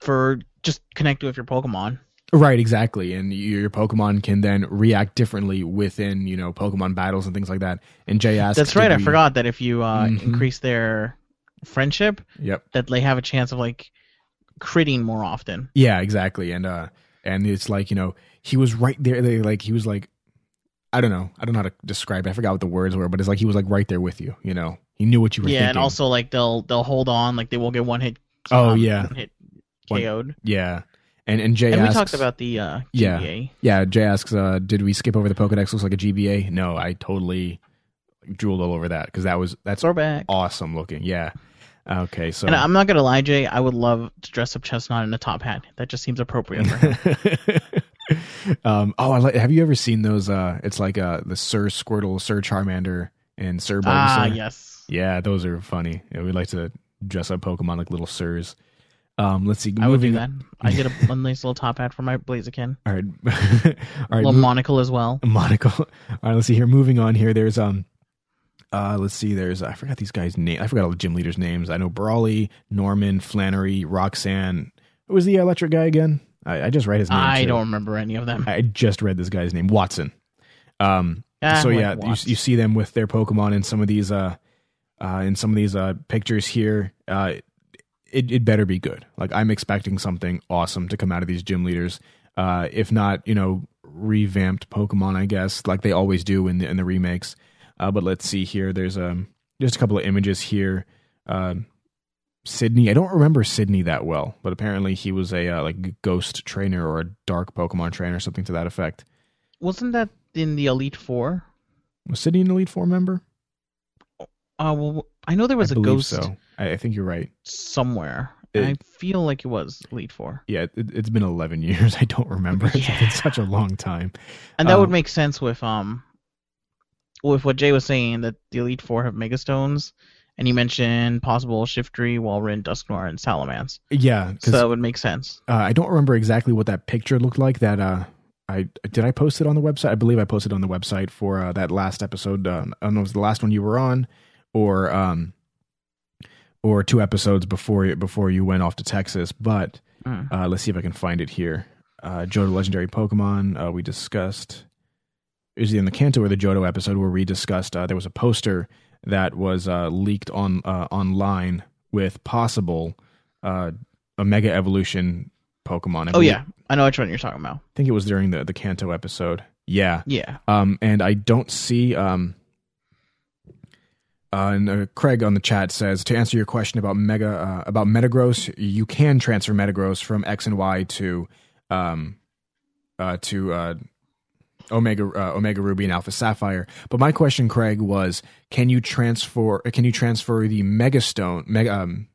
for just connecting with your Pokemon. Right, exactly. And your Pokemon can then react differently within, you know, Pokemon battles and things like that. And Jay asked That's right, did I forgot that if you uh, Mhm. increase their friendship, Yep. that they have a chance of like critting more often. Yeah, exactly. And uh and it's like, you know, he was right there they like he was like I don't know. I don't know how to describe it. I forgot what the words were, but it's like he was like right there with you, you know. He knew what you were Yeah, thinking. and also like they'll they'll hold on, like they will get one hit. Oh, um, yeah. one hit One- KO'd. yeah. And and Jay and asks we talked about the uh, Yeah. GBA. Yeah, Jay asks, uh, did we skip over the Pokedex looks like a GBA? No, I totally drooled all over that because that was that's awesome looking. Yeah. Okay, so And I'm not gonna lie, Jay. I would love to dress up Chestnut in a top hat. That just seems appropriate um, oh, I like, have you ever seen those? Uh, it's like uh, the Sir Squirtle, Sir Charmander, and Sir Bulbasaur. ah, yes. Yeah, those are funny. Yeah, we like to dress up Pokemon like little Sirs. Um, let's see. I would do that. I get a, a nice little top hat for my Blaziken. All right, all right. little mo- monocle as well. monocle. All right, let's see here. Moving on here. There's um, uh, let's see. There's I forgot these guys' name. I forgot all the gym leaders' names. I know Brawley, Norman, Flannery, Roxanne. Who was the electric guy again? I, I just read his name. I too. don't remember any of them. I just read this guy's name, Wattson. Um, Ah, so yeah, you, you see them with their Pokemon in some of these uh, uh, in some of these uh pictures here. Uh, it it better be good. Like I'm expecting something awesome to come out of these gym leaders. Uh, if not, you know, revamped Pokemon, I guess, like they always do in the in the remakes. Uh, but let's see here. There's um just a couple of images here. Um, Sidney. I don't remember Sidney that well, but apparently he was a uh, like ghost trainer or a dark Pokemon trainer, or something to that effect. Wasn't that in the Elite Four? Was Sidney an Elite Four member? Uh, well, I know there was I a ghost so. I, I think you're right. somewhere. It- I feel like it was Elite Four, Yeah, it, it's been 11 years. I don't remember. It's Yeah. been such a long time. and that would Um, make sense with um, with what Jay was saying that the Elite Four have Megastones, and you mentioned possible Shiftry, Walrein, Dusknoir, and Salamence. Yeah, So that would make sense. uh, I don't remember exactly what that picture looked like. That uh, I did I post it on the website. I believe I posted on the website for uh, that last episode. Uh, I don't know if it was the last one you were on, or um, or two episodes before before you went off to Texas. But Mm. Uh, let's see if I can find it here. Uh, Johto Legendary Pokemon. Uh, we discussed. It in the Kanto or the Johto episode where we discussed. Uh, there was a poster that was uh, leaked on uh, online with possible uh, a Mega Evolution Pokemon. I Oh yeah, I know which one you're talking about. I think it was during the the Kanto episode. Yeah, Yeah. um, and I don't see. Um, uh, and uh, Craig on the chat says to answer your question about mega uh, about Metagross, you can transfer Metagross from X and Y to um, uh, to uh, Omega uh, Omega Ruby and Alpha Sapphire. But my question, Craig, was can you transfer can you transfer the Megastone Mega um,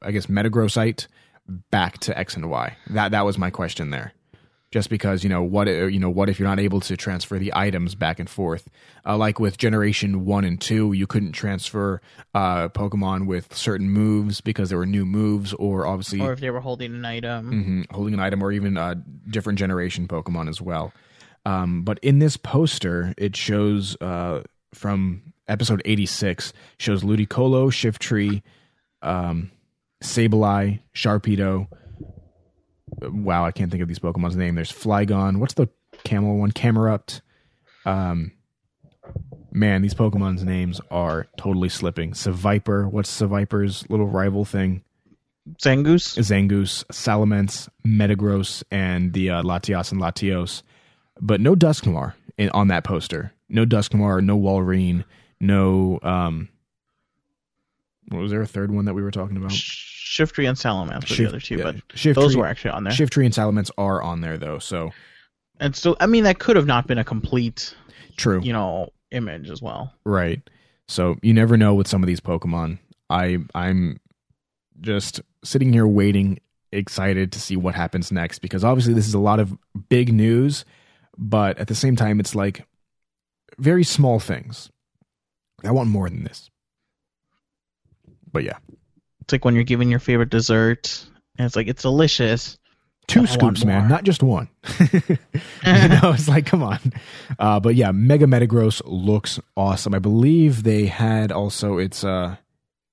I guess Metagrossite back to X and Y? That that was my question there just because you know what you know what if you're not able to transfer the items back and forth? Uh, like with generation 1 and 2 you couldn't transfer uh pokemon with certain moves because there were new moves or obviously Or if they were holding an item. mhm, holding an item or even uh different generation pokemon as well. Um but in this poster it shows uh from episode 86 shows ludicolo shiftry um sableye sharpedo wow, I can't think of these Pokemon's name. There's Flygon. What's the camel one? Camerupt. Um, man, these Pokemon's names are totally slipping. Seviper. What's Seviper's little rival thing? Zangoose. Zangoose, Salamence, Metagross, and the uh, Latias and Latios. But no Dusknoir in, on that poster. No Dusknoir, no Walrein, no. Um, what was there a third one that we were talking about? Shiftry and Salamence were the other two, yeah, but Shiftry, those were actually on there. Shiftry and Salamence are on there though, so and so, I mean, that could have not been a complete, true. you know, image as well. Right. So you never know with some of these Pokemon. I I'm just sitting here waiting, excited to see what happens next because obviously this is a lot of big news, but at the same time, it's like very small things. I want more than this. But yeah, It's like when you're giving your favorite dessert, and it's like it's delicious. two scoops, man, not just one. you know, it's like, come on. Uh, but yeah, Mega Metagross looks awesome. I believe they had also its uh,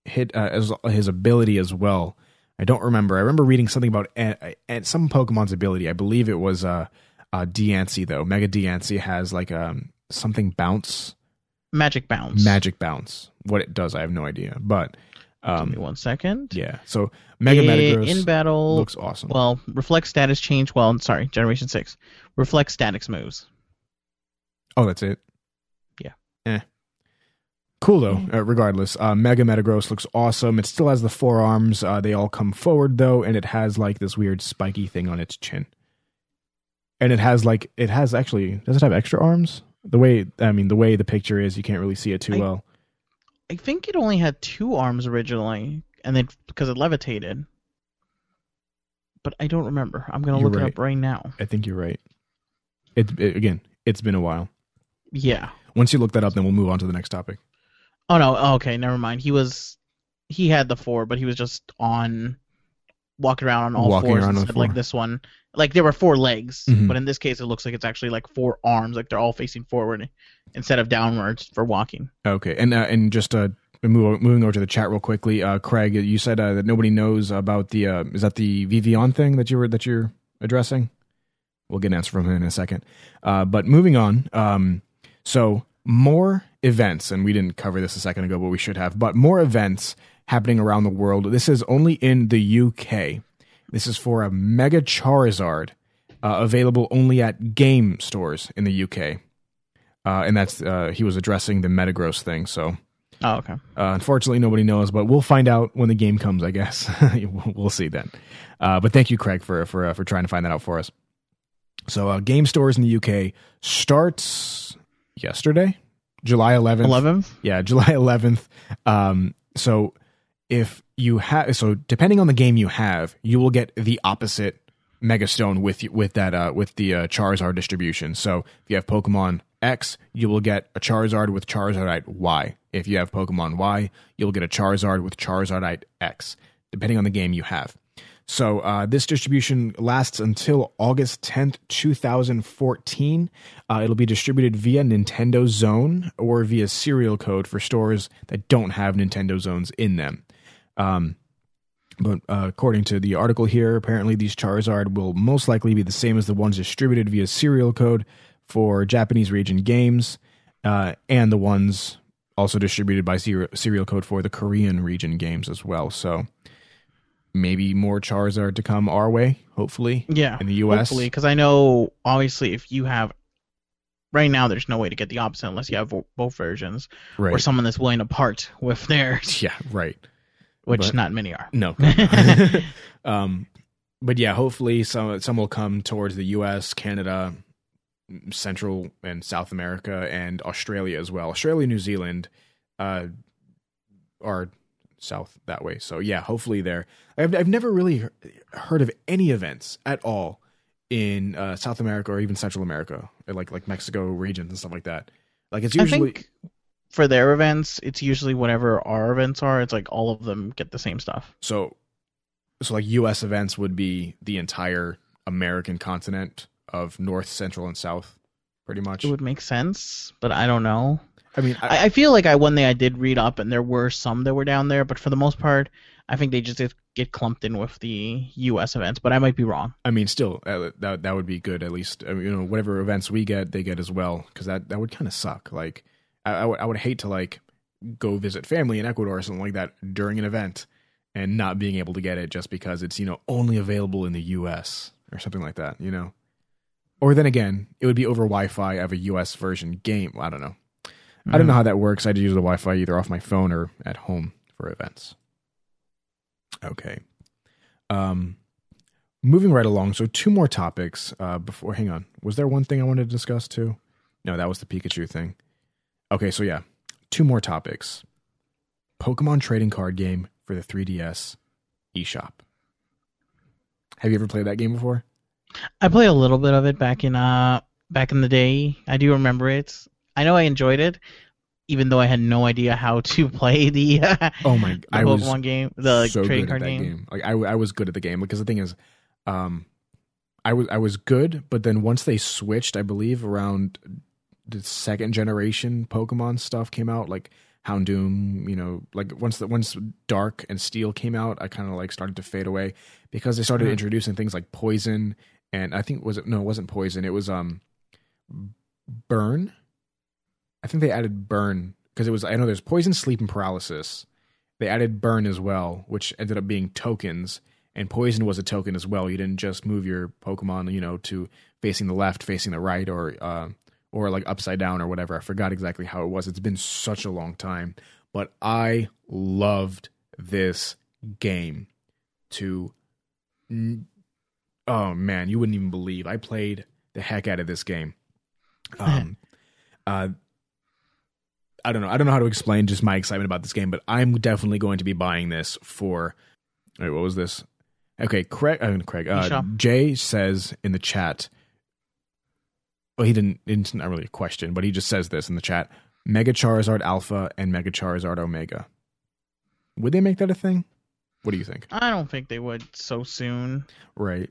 hit uh, as his ability as well. I don't remember. I remember reading something about and, and some Pokemon's ability. I believe it was uh, uh Diancie though. Mega Diancie has like um something bounce, Magic bounce. magic bounce. What it does, I have no idea. But Give me um, one second. yeah. So Mega Metagross in battle. looks awesome. well, reflect status change. Well, sorry, generation six. Reflect statics moves. Oh, that's it. Yeah. Eh. Cool though. Mm. Uh, regardless, uh, Mega Metagross looks awesome. It still has the four arms. Uh, they all come forward though, and it has like this weird spiky thing on its chin. And it has like it has actually does it have extra arms? The way I mean the way the picture is, you can't really see it too I- well. I think it only had two arms originally, and then because it levitated. But I don't remember. I'm gonna You're look it up right now. I think you're right. It, it again, it's been a while. Yeah. Once you look that up, then we'll move on to the next topic. Oh no. oh, okay. Never mind. He was. He had the four, but he was just on, walking around on all Walking fours instead like this one. Like there were four legs, Mhm. but in this case, it looks like it's actually like four arms. Like they're all facing forward instead of downwards for walking. Okay, and uh, and just uh, move, moving over to the chat real quickly. Uh, Craig, you said uh, that nobody knows about the uh, is that the Vivillon thing that you were that you're addressing? We'll get an answer from him in a second. Uh, but moving on, um, so more events, and we didn't cover this a second ago, but we should have. But more events happening around the world. This is only in the UK. This is for a Mega Charizard, uh, available only at game stores in the UK. Uh, and that's uh, he was addressing the Metagross thing. So Oh, okay. uh, unfortunately, nobody knows, but we'll find out when the game comes. I guess we'll see then. Uh, but thank you, Craig, for for uh, for trying to find that out for us. So, uh, game stores in the UK starts yesterday, July 11th. Eleventh. Yeah, July 11th. Um, so if you have, so depending on the game you have, you will get the opposite Megastone with with that uh, with the uh, Charizard distribution. So if you have Pokemon X, you will get a Charizard with Charizardite Y. If you have Pokemon Y, you'll get a Charizard with Charizardite X, depending on the game you have. So uh, this distribution lasts until August 10th, 2014. Uh, it'll be distributed via Nintendo Zone or via serial code for stores that don't have Nintendo Zones in them. Um, but uh, according to the article here, apparently these Charizard will most likely be the same as the ones distributed via serial code for Japanese region games, uh, and the ones also distributed by serial, serial code for the Korean region games as well. So maybe more Charizard to come our way, hopefully. Yeah. In the US? Hopefully, because I know obviously if you have right now, there's no way to get the opposite unless you have both versions Right. or someone that's willing to part with theirs, yeah, right. Which But- not many are. No. um, but yeah, hopefully some some will come towards the U.S., Canada, Central and South America, and Australia as well. Australia, New Zealand, uh, are south that way. So yeah, hopefully there. I've I've never really heard of any events at all in uh, South America or even Central America, like like Mexico regions and stuff like that. Like it's I usually think for their events, it's usually whatever our events are. It's like all of them get the same stuff. so so like US events would be the entire American continent of North, Central, and South, pretty much. It would make sense, but I don't know. I mean, I, I, feel like I one day I did read up, and there were some that were down there, but for the most part, I think they just get, get clumped in with the U.S. events. But I might be wrong. I mean, still, uh, that that would be good. At least, I mean, you know, whatever events we get, they get as well, because that that would kind of suck. Like, I, I would hate to like go visit family in Ecuador or something like that during an event and not being able to get it just because it's you know only available in the U.S. or something like that. You know, or then again, it would be over Wi-Fi of a U.S. version game. I don't know. I don't know how that works. I use the Wi-Fi either off my phone or at home for events. Okay. Um, moving right along. So two more topics. Uh, before, hang on. Was there one thing I wanted to discuss too? No, that was the Pikachu thing. Okay, so yeah, two more topics. Pokemon trading card game for the 3DS eShop. Have you ever played that game before? I played a little bit of it back in uh back in the day. I do remember it. I know I enjoyed it, even though I had no idea how to play the, uh, Oh my! the I was Pokemon game, the so trading card game. game. Like I, I was good at the game because the thing is, um, I was I was good, but then once they switched, I believe around the second generation Pokemon stuff came out, like Houndoom, you know, like once the once Dark and Steel came out, I kind of like started to fade away because they started Mhm. introducing things like Poison and I think was it no, it wasn't Poison, it was um Burn. I think they added Burn because it was I know there's Poison, Sleep, and Paralysis. They added Burn as well, which ended up being tokens. And Poison was a token as well. You didn't just move your Pokemon, you know, to facing the left, facing the right, or uh, or like upside down or whatever. I forgot exactly how it was. It's been such a long time, but I loved this game. To, oh man, you wouldn't even believe I played the heck out of this game. Um, uh, I don't know. I don't know how to explain just my excitement about this game, but I'm definitely going to be buying this for. Wait, what was this? Okay, Craig. Uh, Craig. Uh. Jay says in the chat. Well, he didn't. It's not really a question, but he just says this in the chat: Mega Charizard Alpha and Mega Charizard Omega. Would they make that a thing? What do you think? I don't think they would so soon. Right.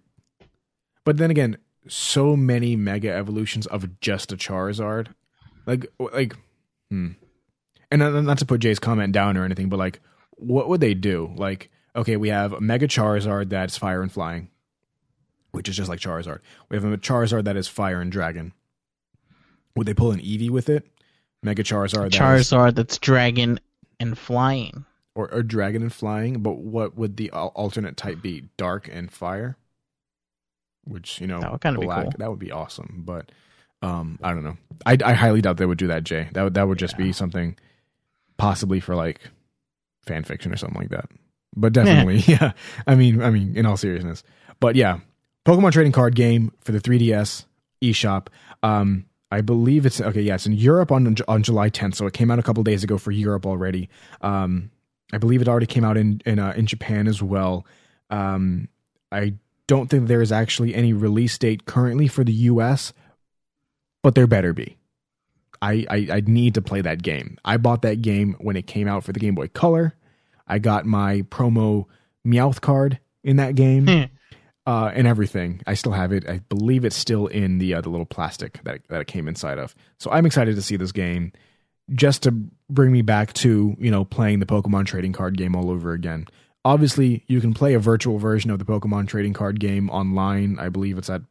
But then again, so many mega evolutions of just a Charizard. Like like hmm. And not not to put Jay's comment down or anything, but like what would they do? Like okay, we have a mega Charizard that's fire and flying, which is just like Charizard. We have a Charizard that is fire and dragon. Would they pull an Eevee with it? Mega Charizard that is- Charizard that's dragon and flying. or, or dragon and flying, but what would the alternate type be? Dark and fire, which you know, That would kinda be cool. That would be awesome, but um, I don't know. I, I highly doubt they would do that. Jay, that would that would just be something possibly for like fan fiction or something like that. But definitely, yeah. I mean, I mean, in all seriousness, but yeah, Pokemon trading card game for the 3DS eShop. Um, I believe it's okay. Yeah, it's in Europe on on July 10th, so it came out a couple days ago for Europe already. Um, I believe it already came out in in uh, in Japan as well. Um, I don't think there is actually any release date currently for the US, but there better be. I, I I need to play that game. I bought that game when it came out for the Game Boy Color. I got my promo Meowth card in that game Hmm. Uh, and everything. I still have it. I believe it's still in the uh, the little plastic that that it came inside of. So I'm excited to see this game, just to bring me back to you know playing the Pokemon trading card game all over again. Obviously, you can play a virtual version of the Pokemon trading card game online. I believe it's at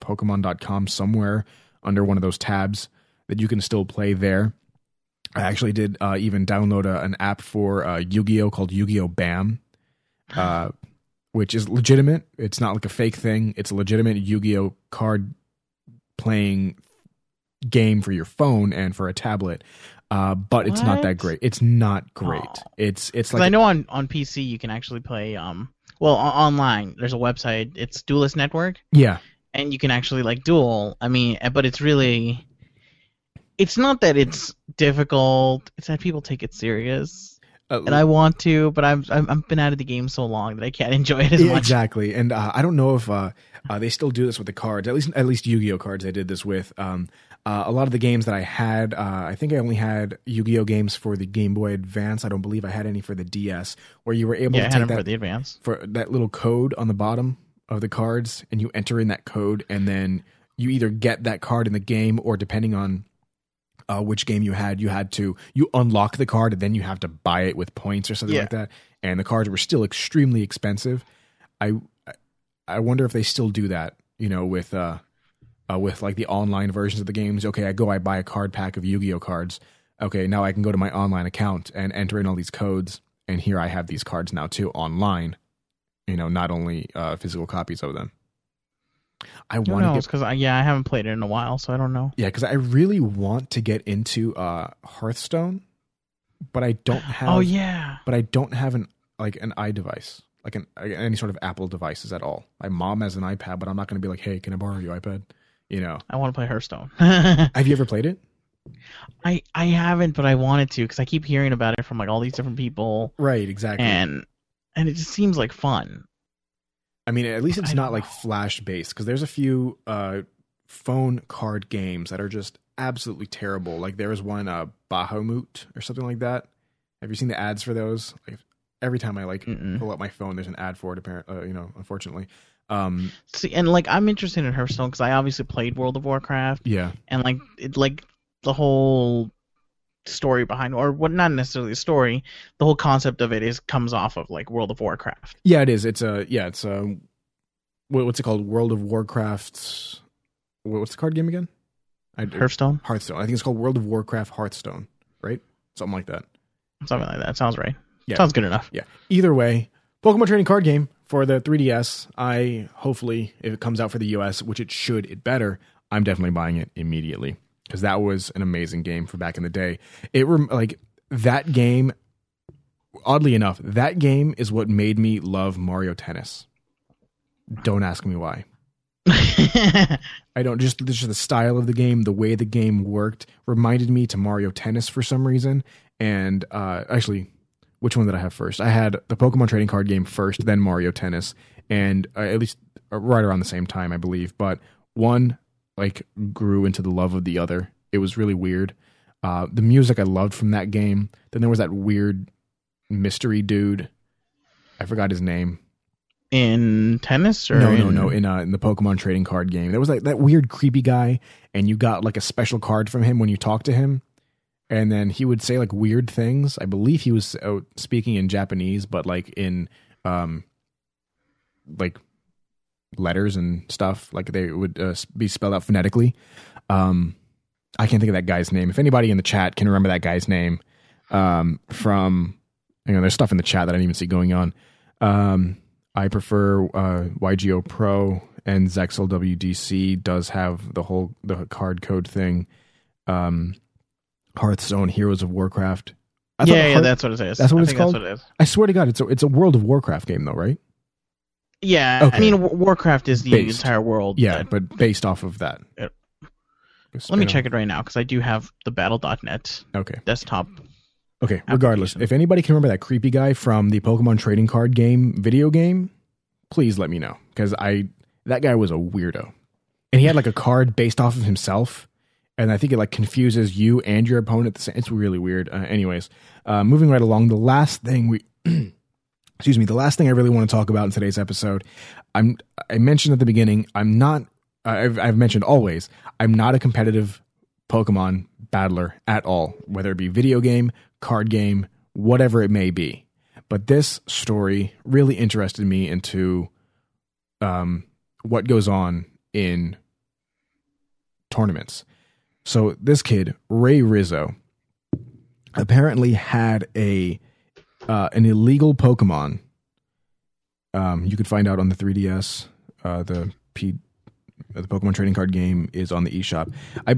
Pokemon.com somewhere under one of those tabs that you can still play there. I actually did uh, even download a, an app for uh, Yu-Gi-Oh called Yu-Gi-Oh Bam, uh, which is legitimate. It's not like a fake thing. It's a legitimate Yu-Gi-Oh card playing game for your phone and for a tablet. Uh, but it's not that great. It's not great. Aw. It's it's like I know on, on PC you can actually play um well o- online. There's a website. It's Dueling Network, yeah, and you can actually like duel. I mean, eh, but it's really, it's not that it's difficult. It's that people take it serious, Uh, and I want to, but I've I've, I've been out of the game so long that I can't enjoy it as Yeah, much. Exactly, and uh, I don't know if uh, uh, they still do this with the cards. At least, at least Yu-Gi-Oh cards, they did this with. Um, uh, a lot of the games that I had, uh, I think I only had Yu-Gi-Oh games for the Game Boy Advance. I don't believe I had any for the DS, where you were able Yeah, I to had take them that for the advance. for that little code on the bottom of the cards, and you enter in that code, and then you either get that card in the game, or depending on uh, which game you had, you had to you unlock the card, and then you have to buy it with points or something Yeah. like that. And the cards were still extremely expensive. I I wonder if they still do that, you know, with uh, uh with like the online versions of the games. Okay, I go, I buy a card pack of Yu-Gi-Oh cards. Okay, now I can go to my online account and enter in all these codes, and here I have these cards now too online. You know, not only uh, physical copies of them. I want to get Because yeah, I haven't played it in a while, so I don't know. yeah, because I really want to get into uh, Hearthstone, but I don't have. oh yeah, but I don't have an like an iDevice, like an any sort of Apple devices at all. My mom has an iPad, but I'm not going to be like, "Hey, can I borrow your iPad?" You know. I want to play Hearthstone. Have you ever played it? I I haven't, but I wanted to because I keep hearing about it from like all these different people, Right, exactly. and and it just seems like fun. I mean, at least it's not don't like flash based because there's a few uh, phone card games that are just absolutely terrible. Like there was one uh, Bahamut or something like that. Have you seen the ads for those? Like every time I like Mm-mm. pull up my phone, there's an ad for it. Apparently, uh, you know, unfortunately. Um, See, and like I'm interested in Hearthstone because I obviously played World of Warcraft, yeah, and like it, like the whole story behind, or what, not necessarily the story, the whole concept of it is comes off of like World of Warcraft. yeah, it is. It's a yeah, it's a what's it called? World of Warcraft. What's the card game again? I, Hearthstone, Hearthstone. I think it's called World of Warcraft Hearthstone, right? Something like that. something like that. Sounds right. Yeah. Sounds good enough. Yeah. Either way, Pokemon trading card game for the 3DS. I hopefully, if it comes out for the US, which it should, it better. I'm definitely buying it immediately because that was an amazing game for back in the day. It rem- like that game. Oddly enough, that game is what made me love Mario Tennis. Don't ask me why. I don't just just the style of the game, the way the game worked reminded me to Mario Tennis for some reason. And uh, actually, which one did I have first? I had the Pokemon trading card game first, then Mario Tennis, and uh, at least uh, right around the same time, I believe. But one like grew into the love of the other. It was really weird. Uh, the music I loved from that game. Then there was that weird mystery dude. I forgot his name. in tennis or No, no, in- no. In uh, in the Pokemon trading card game, there was like that weird creepy guy, and you got like a special card from him when you talked to him, and then he would say like weird things. I believe he was uh, speaking in Japanese, but like in um, like letters and stuff. Like they would uh, be spelled out phonetically. Um, I can't think of that guy's name. If anybody in the chat can remember that guy's name, um, from you know, there's stuff in the chat that I didn't even see going on. Um, I prefer uh, YGO Pro and Zexal WDC does have the whole the card code thing. Um, Hearthstone, Heroes of Warcraft. Yeah, yeah, Hearth- that's what it is. That's what I it's called? What it is. I swear to God, it's a it's a World of Warcraft game though, right? Yeah, Okay. I mean, Warcraft is the Based. entire world. Yeah, that- but based off of that. Yep. It's let me check it right now because I do have the Battle.net Okay. desktop. Okay. Regardless, if anybody can remember that creepy guy from the Pokemon trading card game video game, please let me know because I that guy was a weirdo, and he had like a card based off of himself, and I think it like confuses you and your opponent. at the same. It's really weird. Uh, anyways, uh, moving right along, the last thing we. excuse me the last thing i really want to talk about in today's episode i'm i mentioned at the beginning i'm not I've, I've mentioned always i'm not a competitive pokemon battler at all whether it be video game card game whatever it may be. But this story really interested me into um, what goes on in tournaments. So this kid ray rizzo apparently had a uh, an illegal Pokemon. Um, you could find out on the 3DS. Uh, the P, the Pokemon trading card game is on the eShop. I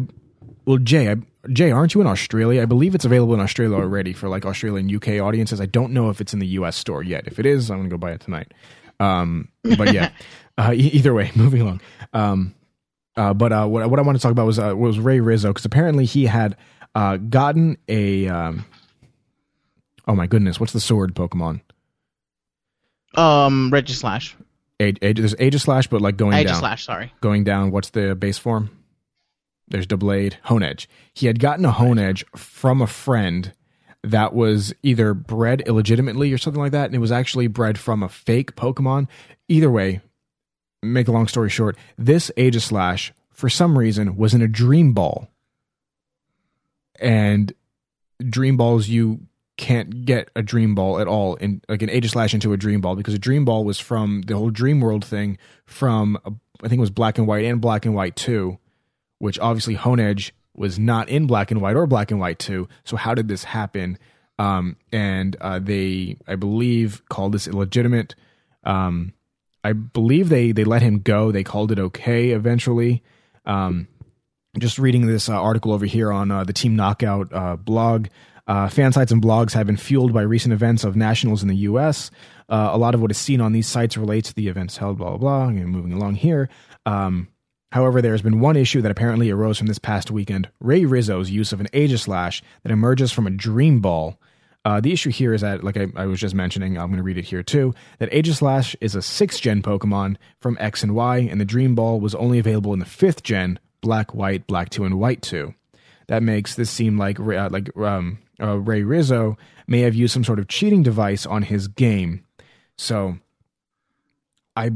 well, Jay, I, Jay, aren't you in Australia? I believe it's available in Australia already for like Australian UK audiences. I don't know if it's in the US store yet. If it is, I'm gonna go buy it tonight. Um, but yeah, uh, e- either way, moving along. Um, uh, but uh, what what I want to talk about was uh, was Ray Rizzo because apparently he had uh, gotten a um, oh my goodness, what's the sword Pokemon? Um, Regislash. Age, age, there's Aegislash, but like going down, Aegislash, sorry. going down. What's the base form? There's Doublade, Honedge. He had gotten a Honedge from a friend that was either bred illegitimately or something like that, and it was actually bred from a fake Pokemon. Either way, make a long story short, this Aegislash, for some reason, was in a Dream Ball. And Dream Balls, you can't get a Dream Ball at all, in like an Aegislash into a Dream Ball, because a Dream Ball was from the whole Dream World thing from, I think it was Black and White and Black and White 2, which obviously Honedge was not in Black and White or Black and White 2. So how did this happen? Um, and uh, they, I believe, called this illegitimate. Um, I believe they they let him go. They called it okay eventually. Um, just reading this uh, article over here on uh, the Team Knockout uh, blog. Uh, fan sites and blogs have been fueled by recent events of nationals in the U.S. Uh, a lot of what is seen on these sites relates to the events held, blah, blah, blah. And moving along here. Um, however, there has been one issue that apparently arose from this past weekend Ray Rizzo's use of an Aegislash that emerges from a Dream Ball. Uh, the issue here is that, like I, I was just mentioning, I'm going to read it here too, that Aegislash is a 6th gen Pokemon from X and Y, and the Dream Ball was only available in the 5th gen, Black, White, Black 2, and White 2. That makes this seem like, uh, like um, uh, Ray Rizzo may have used some sort of cheating device on his game. So, I.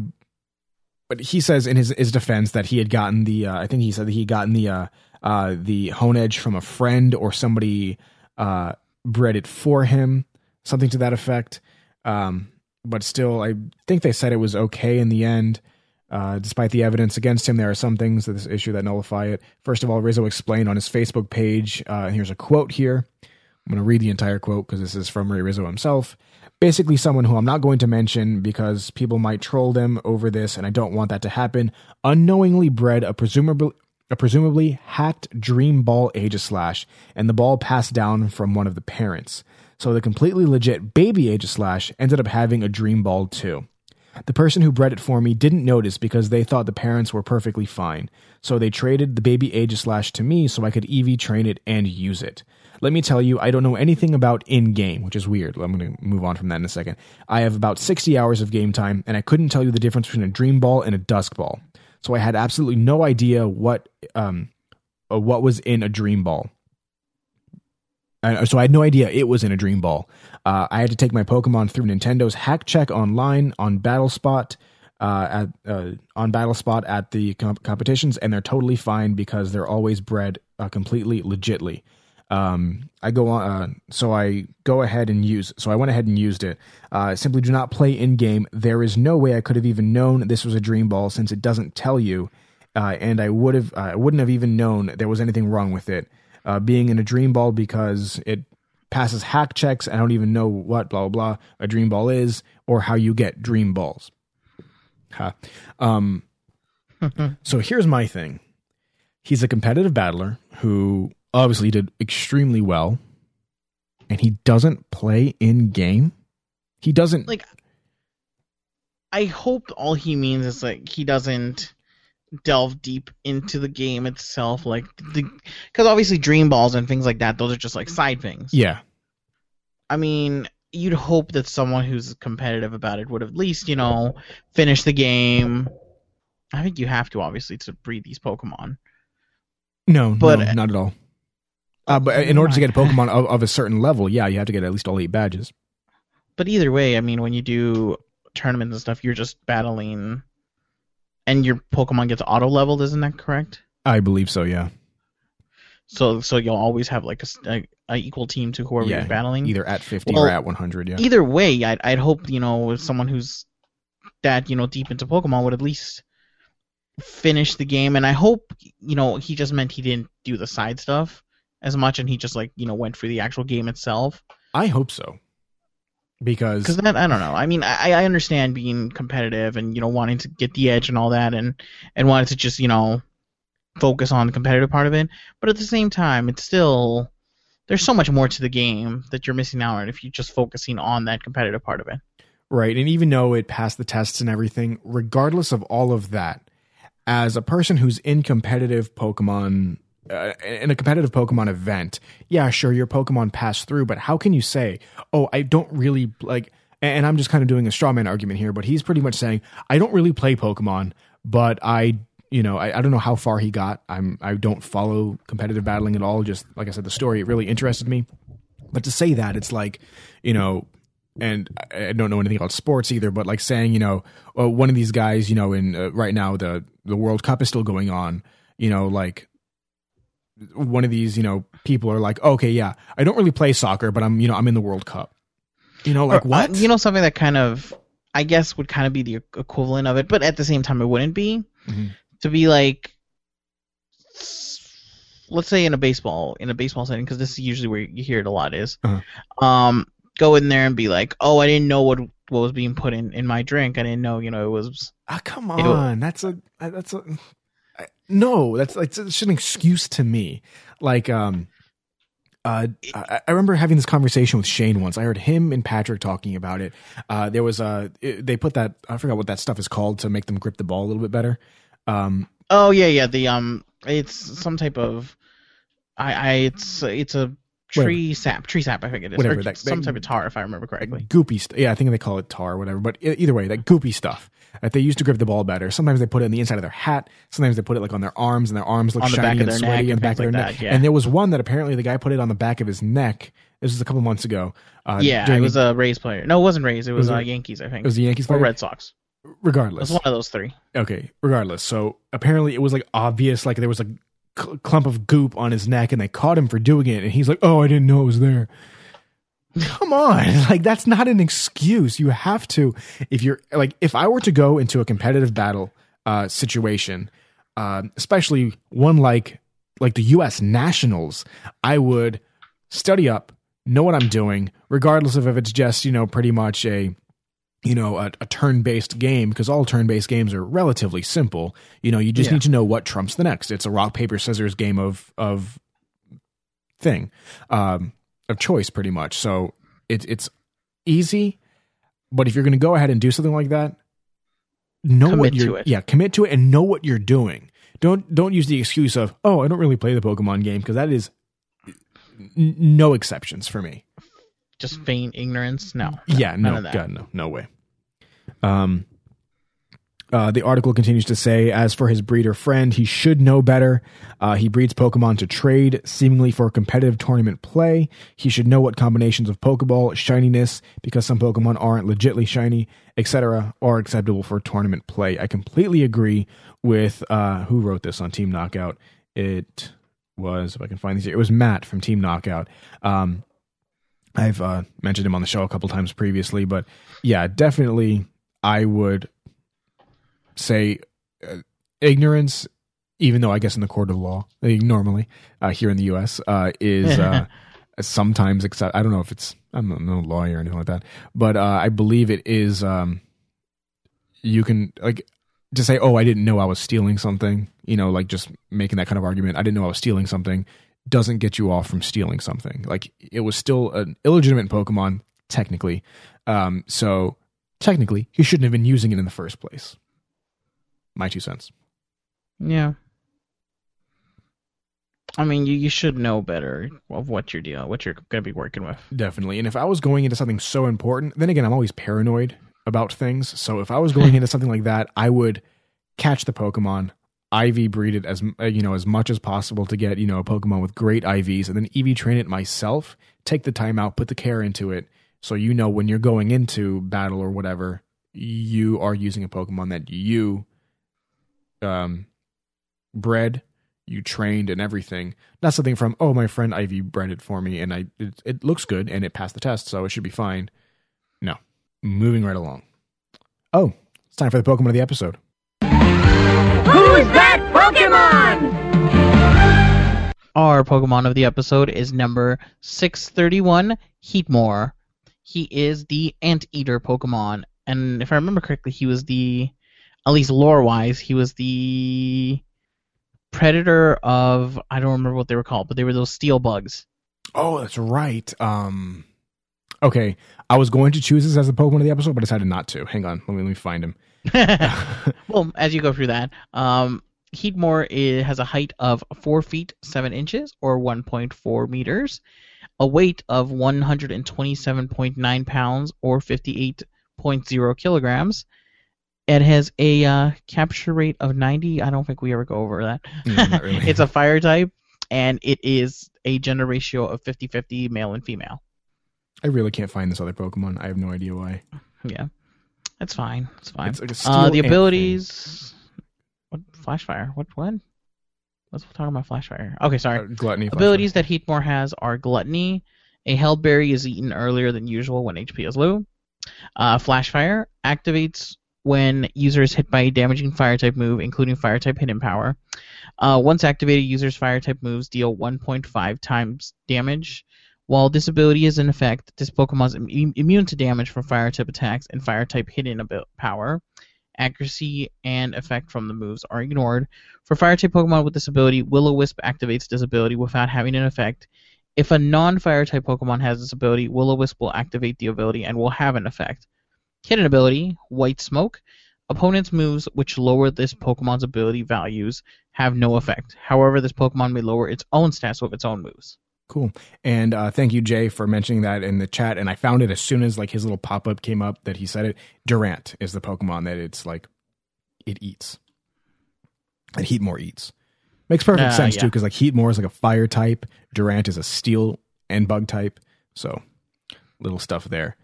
But he says in his, his defense that he had gotten the, uh, I think he said that he had gotten the, uh, uh, the Honedge from a friend or somebody uh, bred it for him, something to that effect. Um, but still, I think they said it was okay in the end. Uh, despite the evidence against him, there are some things of this issue that nullify it. First of all, Rizzo explained on his Facebook page, uh, and here's a quote here. I'm going to read the entire quote because this is from Ray Rizzo himself. Basically, someone who I'm not going to mention because people might troll them over this, and I don't want that to happen, unknowingly bred a presumably a presumably hacked Dream Ball Aegislash, and the ball passed down from one of the parents. So the completely legit baby Aegislash ended up having a Dream Ball too. The person who bred it for me didn't notice because they thought the parents were perfectly fine. So they traded the baby Aegislash to me so I could EV train it and use it. Let me tell you, I don't know anything about in game, which is weird. I'm going to move on from that in a second. I have about 60 hours of game time, and I couldn't tell you the difference between a Dream Ball and a Dusk Ball so I had absolutely no idea what um uh, what was in a dream ball. Uh, so I had no idea it was in a dream ball. Uh, I had to take my Pokemon through Nintendo's Hack Check online on BattleSpot. Uh, at uh, on BattleSpot at the comp- competitions, and they're totally fine because they're always bred uh, completely legitly um, I go on, uh, so I go ahead and use. So I went ahead and used it. Uh, simply do not play in game. There is no way I could have even known this was a dream ball since it doesn't tell you, uh, and I would have, I wouldn't have even known there was anything wrong with it. Uh, being in a dream ball because it passes hack checks. I don't even know what blah blah blah a dream ball is or how you get dream balls. Huh. Um, so here's my thing. He's a competitive battler who obviously did extremely well, and he doesn't play in game. He doesn't like. I hope all he means is like he doesn't delve deep into the game itself, like the because obviously dream balls and things like that, those are just like side things. Yeah. I mean, you'd hope that someone who's competitive about it would at least, you know, finish the game. I think you have to obviously to breed these Pokemon. No, but no, not at all. Uh, but in order to get a Pokemon of, of, a certain level, yeah, you have to get at least all eight badges. But either way, I mean, when you do tournaments and stuff, you're just battling, and your Pokemon gets auto leveled. Isn't that correct? I believe so. Yeah. So, so you'll always have like a, a, a equal team to whoever yeah, you're battling, either at fifty well, or at one hundred. Yeah. Either way, I'd, I'd hope you know someone who's that you know deep into Pokemon would at least finish the game, and I hope you know he just meant he didn't do the side stuff as much, and he just like you know went for the actual game itself. I hope so, because because that I don't know. I mean, I I understand being competitive and you know wanting to get the edge and all that, and and wanting to just you know focus on the competitive part of it, but at the same time, it's still there's so much more to the game that you're missing out on if you're just focusing on that competitive part of it. Right, and even though it passed the tests and everything, regardless of all of that, as a person who's in competitive Pokemon uh, in a competitive Pokemon event, yeah, sure, your Pokemon passed through, but how can you say, oh, I don't really like, and I'm just kind of doing a straw man argument here, but he's pretty much saying, I don't really play Pokemon, but I, you know, I, I don't know how far he got. I'm, I don't follow competitive battling at all. Just like I said, the story, it really interested me. But to say that, it's like, you know, and I don't know anything about sports either, but like saying, you know, uh, one of these guys, you know, in uh, right now the the World Cup is still going on, you know, like one of these, you know, people are like, okay, yeah, I don't really play soccer, but I'm, you know, I'm in the World Cup. You know, like or, uh, what? Uh, you know, something that kind of, I guess, would kind of be the equivalent of it, but at the same time, it wouldn't be. Mm-hmm. To be like, let's say in a baseball, in a baseball setting, because this is usually where you hear it a lot is, uh-huh. um, go in there and be like, oh, I didn't know what what was being put in in my drink. I didn't know, you know, it was. Ah, come on, was, that's a that's a no, that's like it's an excuse to me. Like, um, uh, I, remember having this conversation with Shane once. I heard him and Patrick talking about it. Uh, there was a they put that I forgot what that stuff is called to make them grip the ball a little bit better. Um, oh yeah, yeah. The um, it's some type of I, I it's it's a Whatever. tree sap, tree sap. I think it is. Whatever, Or that- some that- type of tar, if I remember correctly. goopy stuff. Yeah, I think they call it tar or whatever. But either way, that goopy stuff that they used to grip the ball better. Sometimes they put it on the inside of their hat. Sometimes they put it like on their arms, and their arms look On shiny and sweaty neck on the and back of their things like neck. that, yeah. And there was one that apparently the guy put it on the back of his neck. This was a couple months ago. Uh, yeah, it was the- a Rays player. No, it wasn't Rays. It was, Was uh, Yankees, I think. it was the Yankees or. Red Sox. Regardless. It was one of those three. okay. Regardless, so apparently it was like obvious, like there was a cl- clump of goop on his neck, and they caught him for doing it, and he's like, "Oh, I didn't know it was there." Come on, like that's not an excuse. You have to, if you're like, if I were to go into a competitive battle uh, situation, uh, especially one like like the U.S. Nationals, I would study up, know what I'm doing, regardless of if it's just you know pretty much a you know a, a turn-based game because all turn-based games are relatively simple. You know, you just Yeah. need to know what trumps the next. It's a rock paper scissors game of of thing um, of choice, pretty much. So it's it's easy, but if you're going to go ahead and do something like that, know what you're to it. yeah commit to it and know what you're doing. Don't don't use the excuse of oh I don't really play the Pokemon game because that is n- no exceptions for me. Just feign ignorance. No. Yeah, no. God, no, no way. Um, uh, the article continues to say, as for his breeder friend, he should know better. Uh, he breeds Pokemon to trade, seemingly for competitive tournament play. He should know what combinations of Pokeball, shininess, because some Pokemon aren't legitly shiny, etc., are acceptable for tournament play. I completely agree with uh, who wrote this on Team Knockout. It was, if I can find these, it was Matt from Team Knockout. Um, I've uh, mentioned him on the show a couple times previously, but yeah, definitely I would say uh, ignorance, even though I guess in the court of law, uh, normally uh, here in the U.S. Uh, is uh, sometimes accept. I don't know if it's I'm no- lawyer or anything like that, but uh, I believe it is. Um, you can like to say, "Oh, I didn't know I was stealing something." You know, like just making that kind of argument. I didn't know I was stealing something doesn't get you off from stealing something. Like it was still an illegitimate Pokemon technically. Um, so technically, he shouldn't have been using it in the first place. My two cents. Yeah. I mean, you, you should know better of what you're dealing, what you're going to be working with. Definitely. And if I was going into something so important, then again, I'm always paranoid about things. So if I was going into something like that, I would catch the Pokemon, IV breed it as uh, you know as much as possible to get you know a Pokemon with great IVs, and then EV train it myself. Take the time out, put the care into it, so you know when you're going into battle or whatever, you are using a Pokemon that you um bred, you trained, and everything. Not something from oh my friend Ivy bred it for me, and I it, it looks good and it passed the test, so it should be fine. No, moving right along. Oh, it's time for the Pokemon of the episode. Who's that Pokemon? Our Pokemon of the episode is number 631, Heatmor. He is the Anteater Pokemon. And if I remember correctly, he was the, at least lore wise, he was the predator of, I don't remember what they were called, but they were those steel bugs. Oh, that's right. Um, okay, I was going to choose this as the Pokemon of the episode, but decided not to. Hang on, let me let me find him. well, as you go through that, um, Heatmor i- has a height of 4 feet 7 inches or 1.4 meters, a weight of 127.9 pounds or 58.0 kilograms. It has a uh, capture rate of 90. I don't think we ever go over that. Mm, not really. it's a fire type, and it is a gender ratio of 50 50 male and female. I really can't find this other Pokemon. I have no idea why. Yeah. That's fine. It's fine. It's like Uh, the abilities. What Flashfire? What what? Let's talk about Flashfire. Okay, sorry. Uh, gluttony. Abilities that Heatmor has are Gluttony. A Held Berry is eaten earlier than usual when HP is low. Uh, Flashfire activates when user is hit by a damaging fire type move, including fire type hidden power. Uh, once activated, users' fire type moves deal 1.5 times damage. While this ability is in effect, this Pokemon is im- immune to damage from fire type attacks and fire type hidden abil- power. Accuracy and effect from the moves are ignored. For fire type Pokemon with this ability, Will O Wisp activates this ability without having an effect. If a non fire type Pokemon has this ability, Will O Wisp will activate the ability and will have an effect. Hidden ability, White Smoke. Opponent's moves which lower this Pokemon's ability values have no effect. However, this Pokemon may lower its own stats with its own moves. Cool. And uh, thank you, Jay, for mentioning that in the chat. And I found it as soon as like his little pop up came up that he said it. Durant is the Pokemon that it's like it eats. And Heatmor eats. Makes perfect Uh, sense yeah. too, because like Heatmor is like a fire type, Durant is a steel and bug type. So little stuff there.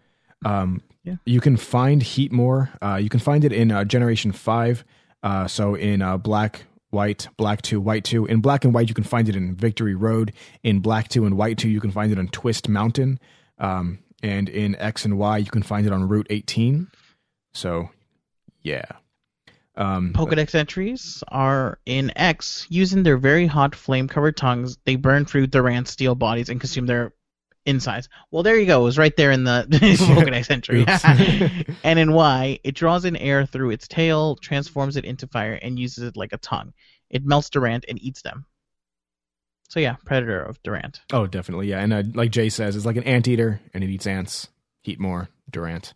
Um, Yeah. You can find Heatmor. Uh, you can find it in uh, Generation Five. Uh, so in uh, Black, White, Black Two, White Two. In Black and White, you can find it in Victory Road. In Black Two and White Two, you can find it on Twist Mountain. Um, and in X and Y, you can find it on Route 18. So, yeah. Um, Pokedex entries are in X. Using their very hot flame covered tongues, they burn through Durant's steel bodies and consume their insides. Well, there you go. It was right there in the Pokedex entry. And in Y, it draws in air through its tail, transforms it into fire, and uses it like a tongue. It melts Durant and eats them. So yeah, predator of Durant. Oh, definitely, yeah. And uh, like Jay says, it's like an anteater, and it eats ants. Heat more Durant.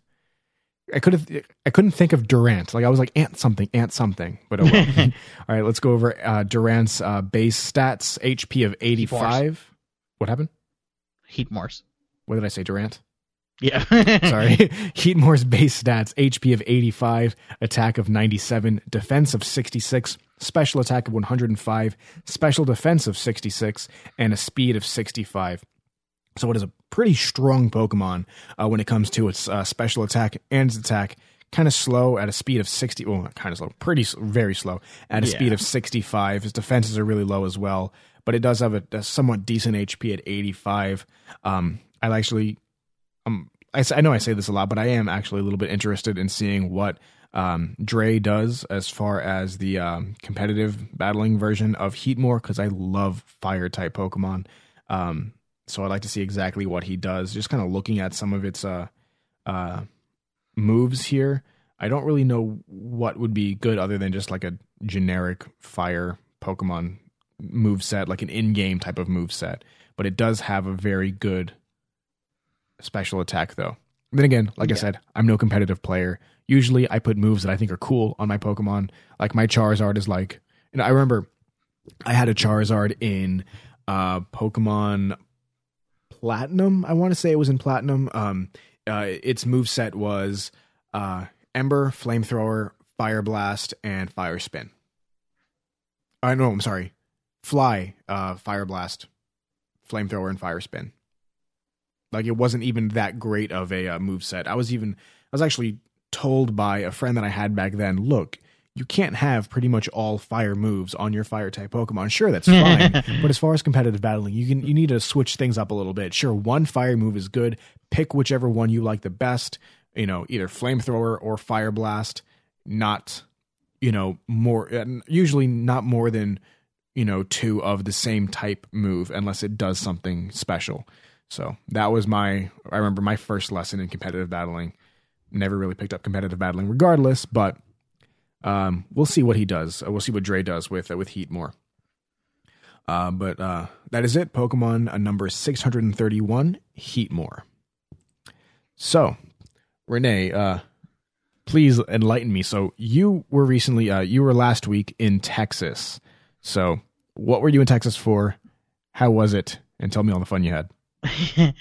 I could have, I couldn't think of Durant. Like I was like ant something, ant something. But oh well. All right, let's go over uh, Durant's uh, base stats: HP of eighty-five. What happened? Heatmor's. What did I say, Durant? Yeah. Sorry. Heatmor's base stats HP of 85, attack of 97, defense of 66, special attack of 105, special defense of 66, and a speed of 65. So it is a pretty strong Pokemon uh, when it comes to its uh, special attack and its attack. Kind of slow at a speed of 60. Well, not kind of slow. Pretty, very slow at a Yeah. speed of 65. His defenses are really low as well, but it does have a, a somewhat decent HP at 85. Um, I actually um, I, I know I say this a lot, but I am actually a little bit interested in seeing what um, Dre does as far as the um, competitive battling version of Heatmor because I love fire type Pokemon. Um, so I'd like to see exactly what he does. Just kind of looking at some of its uh, uh, moves here. I don't really know what would be good other than just like a generic fire Pokemon move set, like an in-game type of move set. But it does have a very good special attack though. Then again, like I said, I'm no competitive player. Usually I put moves that I think are cool on my Pokemon. Like my Charizard is like and I remember I had a Charizard in uh Pokemon Platinum. I want to say it was in Platinum. Um uh its move set was uh Ember, Flamethrower, Fire Blast, and Fire Spin. I know, I'm sorry. Fly, uh Fire Blast, Flamethrower, and Fire Spin. Like it wasn't even that great of a uh, move set. I was even I was actually told by a friend that I had back then, look, you can't have pretty much all fire moves on your fire type Pokemon. Sure, that's fine, but as far as competitive battling, you can you need to switch things up a little bit. Sure, one fire move is good. Pick whichever one you like the best. You know, either flamethrower or fire blast. Not, you know, more uh, usually not more than you know two of the same type move unless it does something special. So that was my I remember my first lesson in competitive battling. Never really picked up competitive battling regardless, but um, we'll see what he does. Uh, We'll see what Dre does with uh, with Heatmor. Uh, but uh, that is it. Pokemon uh, number six hundred and thirty one, Heatmor. So, Renee, uh, please enlighten me. So you were recently, uh, you were last week in Texas. So what were you in Texas for? How was it? And tell me all the fun you had. uh,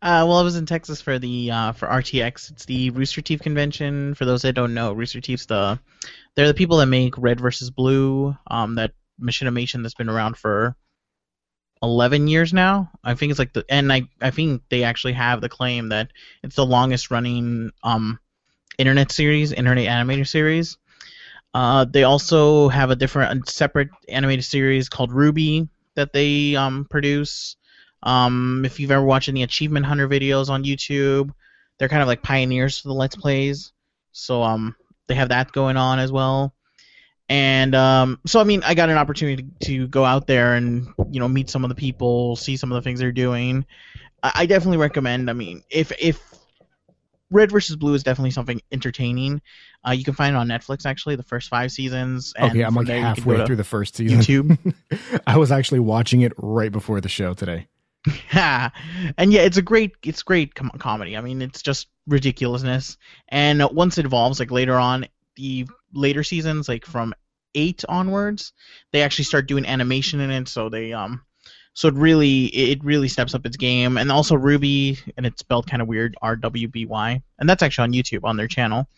well, I was in Texas for the uh, for RTX. It's the Rooster Teeth convention. For those that don't know, Rooster Teeth's the they're the people that make Red versus Blue. Um, that machinimation that's been around for eleven years now. I think it's like the and I I think they actually have the claim that it's the longest running um internet series, internet animator series. Uh, they also have a different, a separate animated series called RWBY that they um, produce. Um, if you've ever watched any Achievement Hunter videos on YouTube, they're kind of like pioneers for the Let's Plays. So um, they have that going on as well. And um, so I mean, I got an opportunity to, to go out there and you know meet some of the people, see some of the things they're doing. I, I definitely recommend. I mean, if if Red versus Blue is definitely something entertaining. Uh, you can find it on Netflix actually, the first five seasons. And okay, I'm like there halfway through the first season. YouTube. I was actually watching it right before the show today. Yeah, and yeah, it's a great, it's great com- comedy. I mean, it's just ridiculousness. And once it evolves, like later on, the later seasons, like from eight onwards, they actually start doing animation in it. So they um, So it really it really steps up its game, and also RWBY, and it's spelled kind of weird, R W B Y, and that's actually on YouTube on their channel.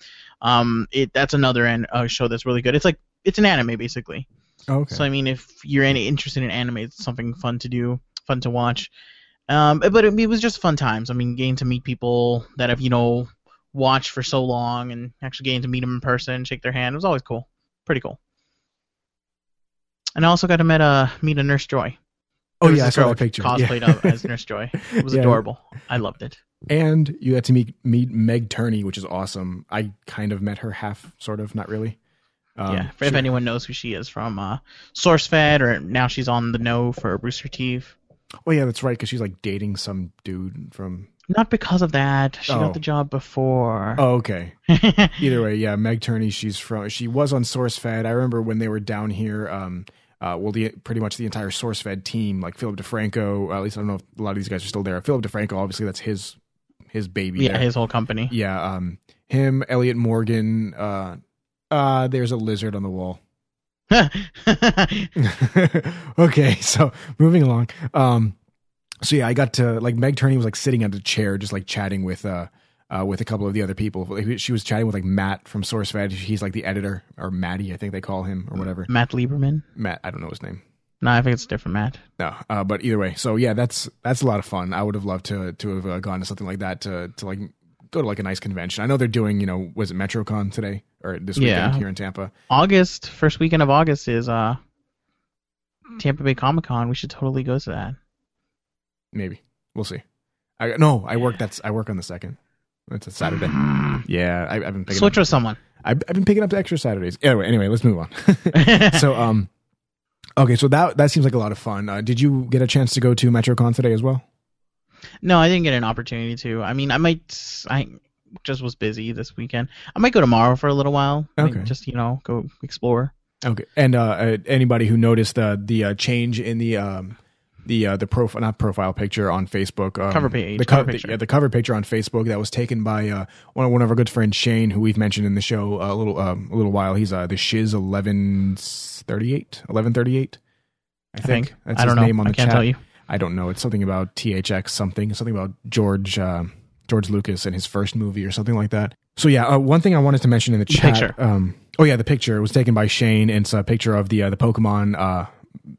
Um, it that's another an, uh, show that's really good. It's like it's an anime basically. Oh, okay. So I mean, if you're any interested in anime, it's something fun to do, fun to watch. Um, but it, it was just fun times. I mean, getting to meet people that have you know watched for so long, and actually getting to meet them in person, shake their hand, it was always cool. Pretty cool. And I also got to meet uh meet a Nurse Joy. Oh yeah, I saw that picture. Cosplayed Yeah. up as Nurse Joy. It was Yeah. adorable. I loved it. and you got to meet meet Meg Turney, which is awesome. I kind of met her half, sort of, not really. Um, yeah, if she- anyone knows who she is from uh, SourceFed, or now she's on the know for Rooster Teeth. Oh yeah, that's right, because she's like dating some dude from. Not because of that. She Oh. got the job before. Oh, okay. Either way, yeah, Meg Turney. She's from. She was on SourceFed. I remember when they were down here. Um, uh, well, the pretty much the entire SourceFed team, like Philip DeFranco. At least I don't know if a lot of these guys are still there. Philip DeFranco, obviously, that's his his baby. yeah, there. his whole company. yeah. Um, him, Elliot Morgan. Uh, uh, there's a lizard on the wall. okay, so moving along. Um, so yeah, I got to like Meg Turney was like sitting at a chair, just like chatting with uh, uh with a couple of the other people. She was chatting with like Matt from SourceFed. He's like the editor, or Matty, I think they call him, or whatever. Matt Lieberman. Matt, I don't know his name. No, I think it's a different Matt. No, uh, but either way, so yeah, that's that's a lot of fun. I would have loved to to have uh, gone to something like that to to like go to like a nice convention. I know they're doing, you know, was it MetroCon today or this weekend Yeah. here in Tampa? August, first weekend of August is uh Tampa Bay Comic Con. We should totally go to that. Maybe we'll see. I no, I work. That's I work on the second. It's a Saturday. Yeah, I, I've been picking Switch up. with someone. I've, I've been picking up the extra Saturdays. Anyway, anyway, let's move on. so, um, okay, so that that seems like a lot of fun. Uh, did you get a chance to go to MetroCon today as well? No, I didn't get an opportunity to. I mean, I might. I just was busy this weekend. I might go tomorrow for a little while. Like, Okay. Just you know, go explore. Okay, and uh, uh, anybody who noticed uh, the uh, change in the um, the uh, the profile not profile picture on Facebook um, Cover page, the cover co- picture. yeah, the cover picture on Facebook that was taken by uh, one of one of our good friends Shane, who we've mentioned in the show a little um, a little while. He's uh, the Shiz eleven thirty eight eleven thirty eight. I I think. that's I don't know. name on I the can't chat. tell you. I don't know. It's something about THX something, something about George uh, George Lucas and his first movie or something like that. So yeah, uh, one thing I wanted to mention in the, The chat. picture. Um, oh yeah, the picture was taken by Shane, and it's a picture of the uh, the Pokemon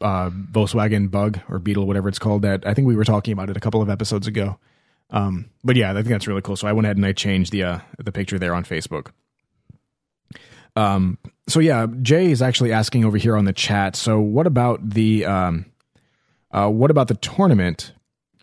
uh, Volkswagen Bug or Beetle, whatever it's called. That I think we were talking about it a couple of episodes ago. Um, but yeah, I think that's really cool. So I went ahead and I changed the uh, the picture there on Facebook. Um, so yeah, Jay is actually asking over here on the chat. So what about the um, uh, what about the tournament?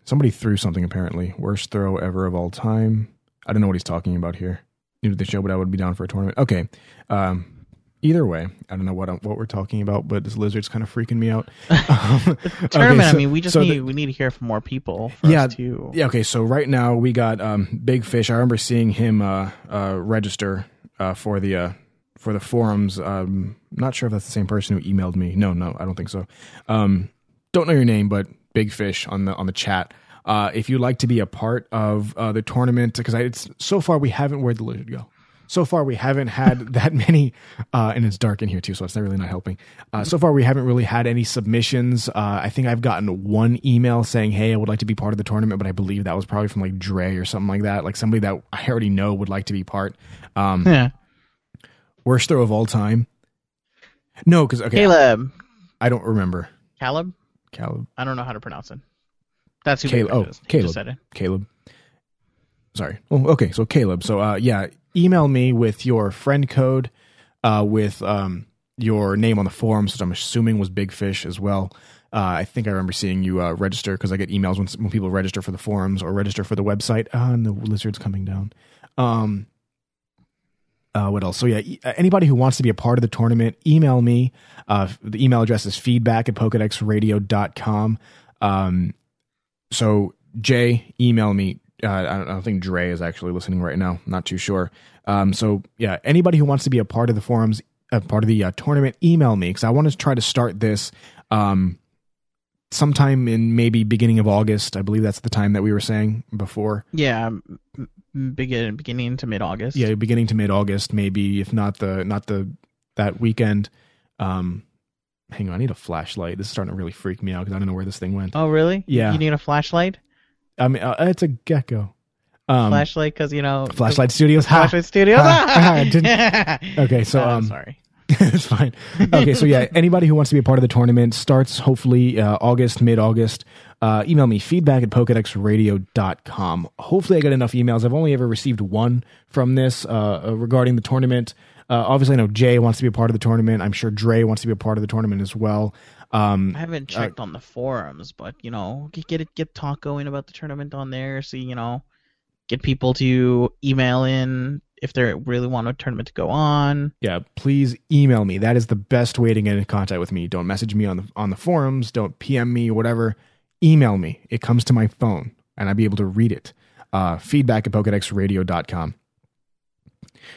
Somebody threw something apparently. Worst throw ever of all time. I don't know what he's talking about here. New to the show, but I would be down for a tournament. Okay. Um, either way, I don't know what I'm, what we're talking about, but this lizard's kind of freaking me out. Um, okay, Tournament. so- I mean, we just so need the- we need to hear from more people. Yeah, us to, yeah. Okay. So right now we got um, Big Fish. I remember seeing him uh, uh, register uh, for the uh, for the forums. Um, not sure if that's the same person who emailed me. No, no, I don't think so. Um, don't know your name, but Big Fish on the on the chat. Uh, if you'd like to be a part of uh, the tournament, because it's so far we haven't where'd the lizard go. So far we haven't had that many, uh, and it's dark in here too, so it's not really not helping. Uh, so far we haven't really had any submissions. Uh, I think I've gotten one email saying, "Hey, I would like to be part of the tournament," but I believe that was probably from like Dre or something like that, like somebody that I already know would like to be part. Um, yeah. worst throw of all time. No, because okay, Caleb. I don't remember. Caleb. Caleb. I don't know how to pronounce it. That's who Caleb- Caleb, oh, is. Caleb. Just said it. Caleb. Sorry. Oh, okay. So Caleb. So uh, yeah, email me with your friend code, uh, with um your name on the forums, which I'm assuming was Big Fish as well. Uh, I think I remember seeing you uh, register because I get emails when when people register for the forums or register for the website. Ah, and the lizard's coming down. Um. Uh, what else? So yeah, e- anybody who wants to be a part of the tournament, email me. Uh, the email address is feedback at pokedexradio.com. Um, so Jay, email me. Uh, I, don't, I don't think Dre is actually listening right now. Not too sure. Um, so yeah, anybody who wants to be a part of the forums, a part of the uh, tournament, email me because I want to try to start this um, sometime in maybe beginning of August. I believe that's the time that we were saying before. Yeah. Begin beginning to mid August. Yeah, beginning to mid August, maybe if not the not the that weekend. Um, hang on, I need a flashlight. This is starting to really freak me out because I don't know where this thing went. Oh, really? Yeah. You need a flashlight? I mean, uh, it's a gecko. Um, flashlight, because you know. Flashlight Studios. Ha! Flashlight Studios. Ha! Ha! Didn't- Okay, so Oh, um, sorry. it's fine. Okay, so yeah, anybody who wants to be a part of the tournament starts hopefully uh, August, mid August. Uh, email me feedback at pokedexradio.com. Hopefully, I get enough emails. I've only ever received one from this uh, uh, regarding the tournament. Uh, obviously, I know Jay wants to be a part of the tournament. I'm sure Dre wants to be a part of the tournament as well. Um, I haven't checked on the forums, but you know, get get it, get talk going about the tournament on there. See, you know, get people to email in if they really want a tournament to go on. yeah, please email me. That is the best way to get in contact with me. Don't message me on the on the forums. Don't PM me or whatever. Email me. It comes to my phone, and I'll be able to read it. Uh, feedback at pokedexradio.com.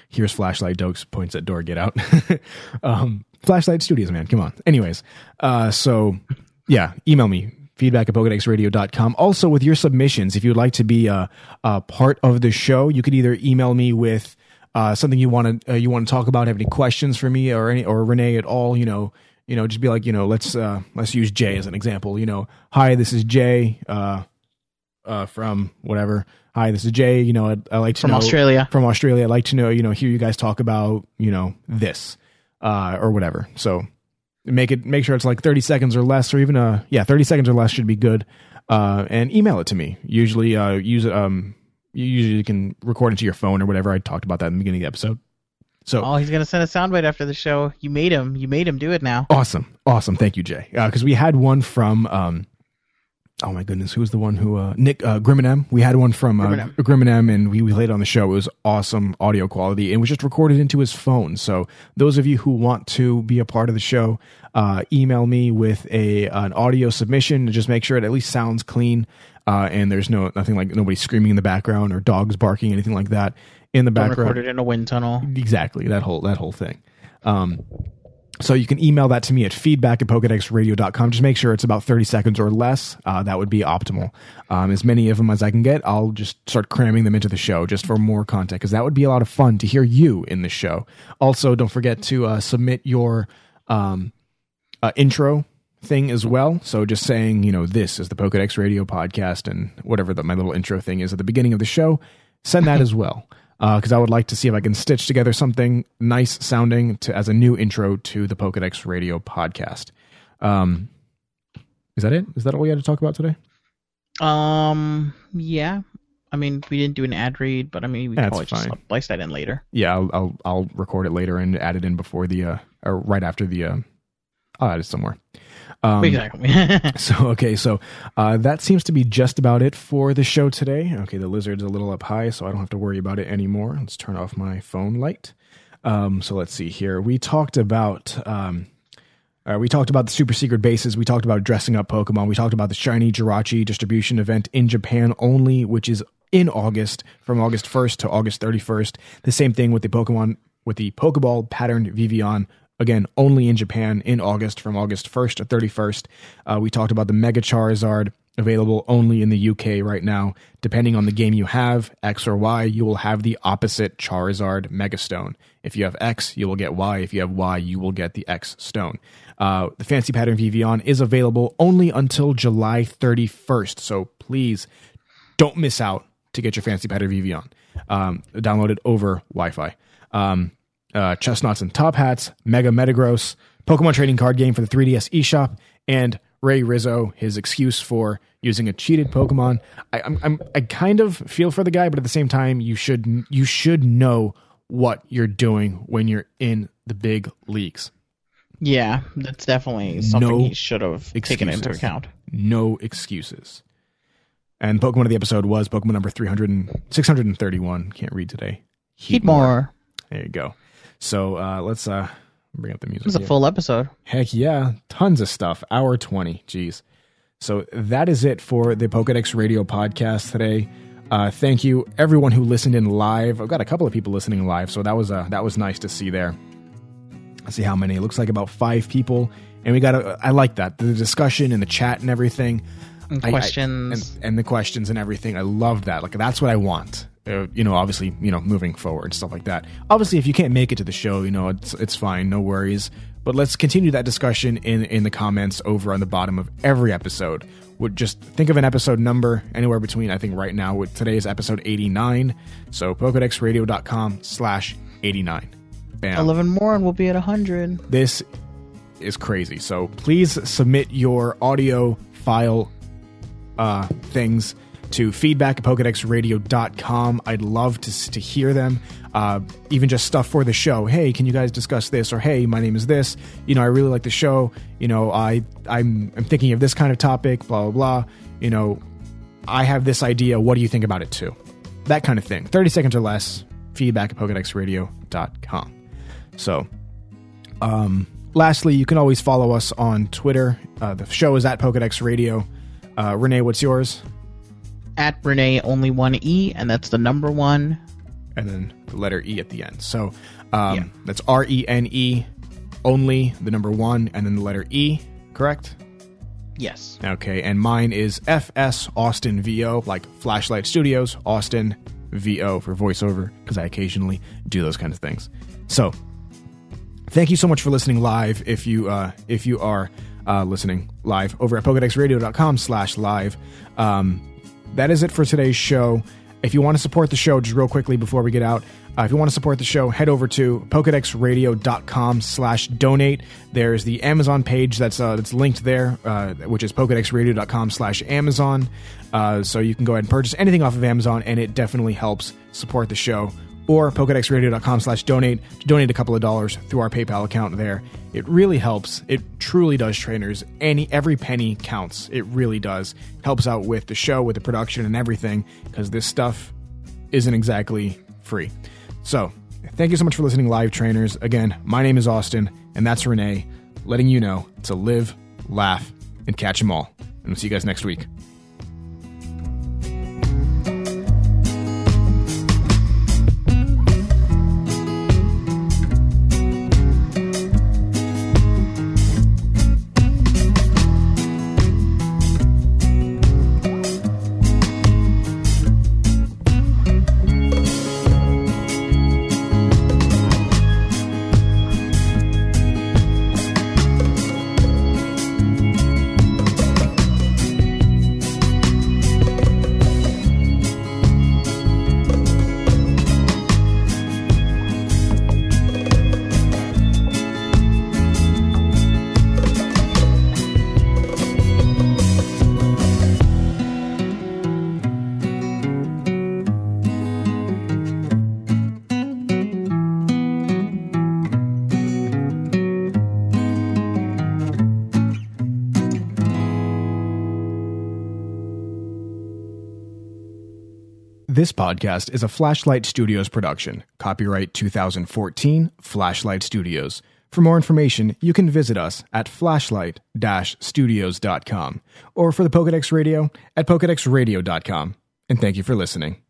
Here's flashlight. Dokes points at door. Get out. um, flashlight studios, man. Come on. Anyways, uh, so yeah, email me feedback at pokedexradio.com. Also, with your submissions, if you'd like to be a, a part of the show, you could either email me with uh, something you want to uh, you want to talk about, have any questions for me or any or Renee at all. You know, you know, just be like, you know, let's uh, let's use Jay as an example. You know, hi, this is Jay uh, uh, from whatever. Hi, this is Jay. You know, I, I like to From know Australia. From Australia, I'd like to know. You know, hear you guys talk about you know this uh, or whatever. So make it make sure it's like 30 seconds or less or even a yeah 30 seconds or less should be good uh and email it to me usually uh use um you usually can record it to your phone or whatever i talked about that in the beginning of the episode so Oh, he's gonna send a soundbite after the show. You made him. You made him do it now. awesome awesome thank you jay because we had one from um oh my goodness who was the one who uh nick uh griminem? We had one from uh, Griminem. griminem and we, we played it on the show. It was awesome audio quality and was just recorded into his phone. So those of you who want to be a part of the show uh email me with a an audio submission to just make sure it at least sounds clean uh and there's no nothing like nobody screaming in the background or dogs barking anything like that in the Don't background. Recorded in a wind tunnel. exactly that whole that whole thing. Um so you can email that to me at feedback at pokedexradio.com just make sure it's about 30 seconds or less uh, that would be optimal um, as many of them as i can get i'll just start cramming them into the show just for more content because that would be a lot of fun to hear you in the show also don't forget to uh, submit your um, uh, intro thing as well. So just saying, you know, this is the Pokedex Radio podcast and whatever the, my little intro thing is at the beginning of the show, send that as well. Because I would like to see if I can stitch together something nice sounding to as a new intro to the Pokedex Radio podcast. Um, is that it? Is that all we had to talk about today? Um, yeah. I mean, we didn't do an ad read, but I mean, we That's probably just splice that in later. Yeah, I'll I'll, I'll record it later and add it in before the uh or right after the uh I'll add it somewhere. Um, exactly. So okay, so uh, that seems to be just about it for the show today. Okay, the lizard's a little up high, so I don't have to worry about it anymore. Let's turn off my phone light. Um, so let's see here. We talked about um, uh, we talked about the super secret bases. We talked about dressing up Pokemon. We talked about the shiny Jirachi distribution event in Japan only, which is in August from August 1st to August 31st. The same thing with the Pokemon with the Pokeball patterned Vivillon. Again, only in Japan in August from August 1st to 31st. Uh, we talked about the Mega Charizard available only in the UK right now. Depending on the game you have, X or Y, you will have the opposite Charizard Mega Stone. If you have X, you will get Y. If you have Y, you will get the X Stone. Uh, the Fancy Pattern Vivillon is available only until July 31st. So please don't miss out to get your Fancy Pattern Vivillon. Um, download it over Wi Fi. Um, uh, Chestnuts and Top Hats, Mega Metagross, Pokemon Trading Card Game for the 3DS eShop, and Ray Rizzo, his excuse for using a cheated Pokemon. I, I'm, I'm, I kind of feel for the guy, but at the same time, you should you should know what you're doing when you're in the big leagues. yeah, that's definitely something No he should have taken into account. No excuses. And Pokemon of the episode was Pokemon number 300 and, 631. Can't read today. Heatmor. There you go. So uh, let's uh, bring up the music. It's a full episode. Heck yeah, tons of stuff. Hour 20. Jeez. So that is it for the Pokedex Radio podcast today. Uh, thank you everyone who listened in live. I've got a couple of people listening live, so that was uh, that was nice to see there. Let's see how many. It looks like about five people, and we got. A, I like that the discussion and the chat and everything. And I- I- questions. and, and the questions and everything. I love that. Like that's what I want. Uh, you know, obviously, you know, moving forward, and stuff like that. Obviously, if you can't make it to the show, you know, it's it's fine, no worries. But let's continue that discussion in in the comments over on the bottom of every episode. Would just think of an episode number anywhere between I think right now with today's episode 89. So pokedexradio.com slash 89. Bam. 11 more and we'll be at 100. This is crazy. So please submit your audio file uh, things to feedback at pokedexradio.com. I'd love to, to hear them. Uh, even just stuff for the show. Hey, can you guys discuss this? Or hey, my name is this. You know, I really like the show. You know, I I'm I'm thinking of this kind of topic. Blah blah blah. You know, I have this idea. What do you think about it too? That kind of thing. Thirty seconds or less. Feedback at pokedexradio.com. So, um, lastly, you can always follow us on Twitter. Uh, the show is at Pokedex Radio. Uh, Renee, what's yours? At Renee, only one E, and that's the number one. And then the letter E at the end. So um, Yeah. that's R E N E, only the number one, and then the letter E, correct? Yes. Okay, and mine is FS Austin VO, like Flashlight Studios, Austin VO for voiceover, because I occasionally do those kinds of things. So, thank you so much for listening live. If you uh, if you are uh, listening live over at pokedexradio.com slash live. Um, that is it for today's show. If you want to support the show, just real quickly before we get out, uh, if you want to support the show, head over to pokedexradio.com slash donate. There's the Amazon page that's uh, that's linked there, uh, which is pokedexradio.com slash Amazon. Uh, so you can go ahead and purchase anything off of Amazon, and it definitely helps support the show. Or pokedexradio.com slash donate to donate a couple of dollars through our PayPal account there. It really helps. It truly does, trainers. Any every penny counts. It really does. Helps out with the show, with the production, and everything because this stuff isn't exactly free. So, thank you so much for listening, live trainers. Again, my name is Austin, and that's Renee, letting you know to live, laugh, and catch 'em all. And we'll see you guys next week. This podcast is a Flashlight Studios production. Copyright 2014, Flashlight Studios. For more information, you can visit us at flashlight-studios.com or for the Pokedex Radio at pokedexradio.com. And thank you for listening.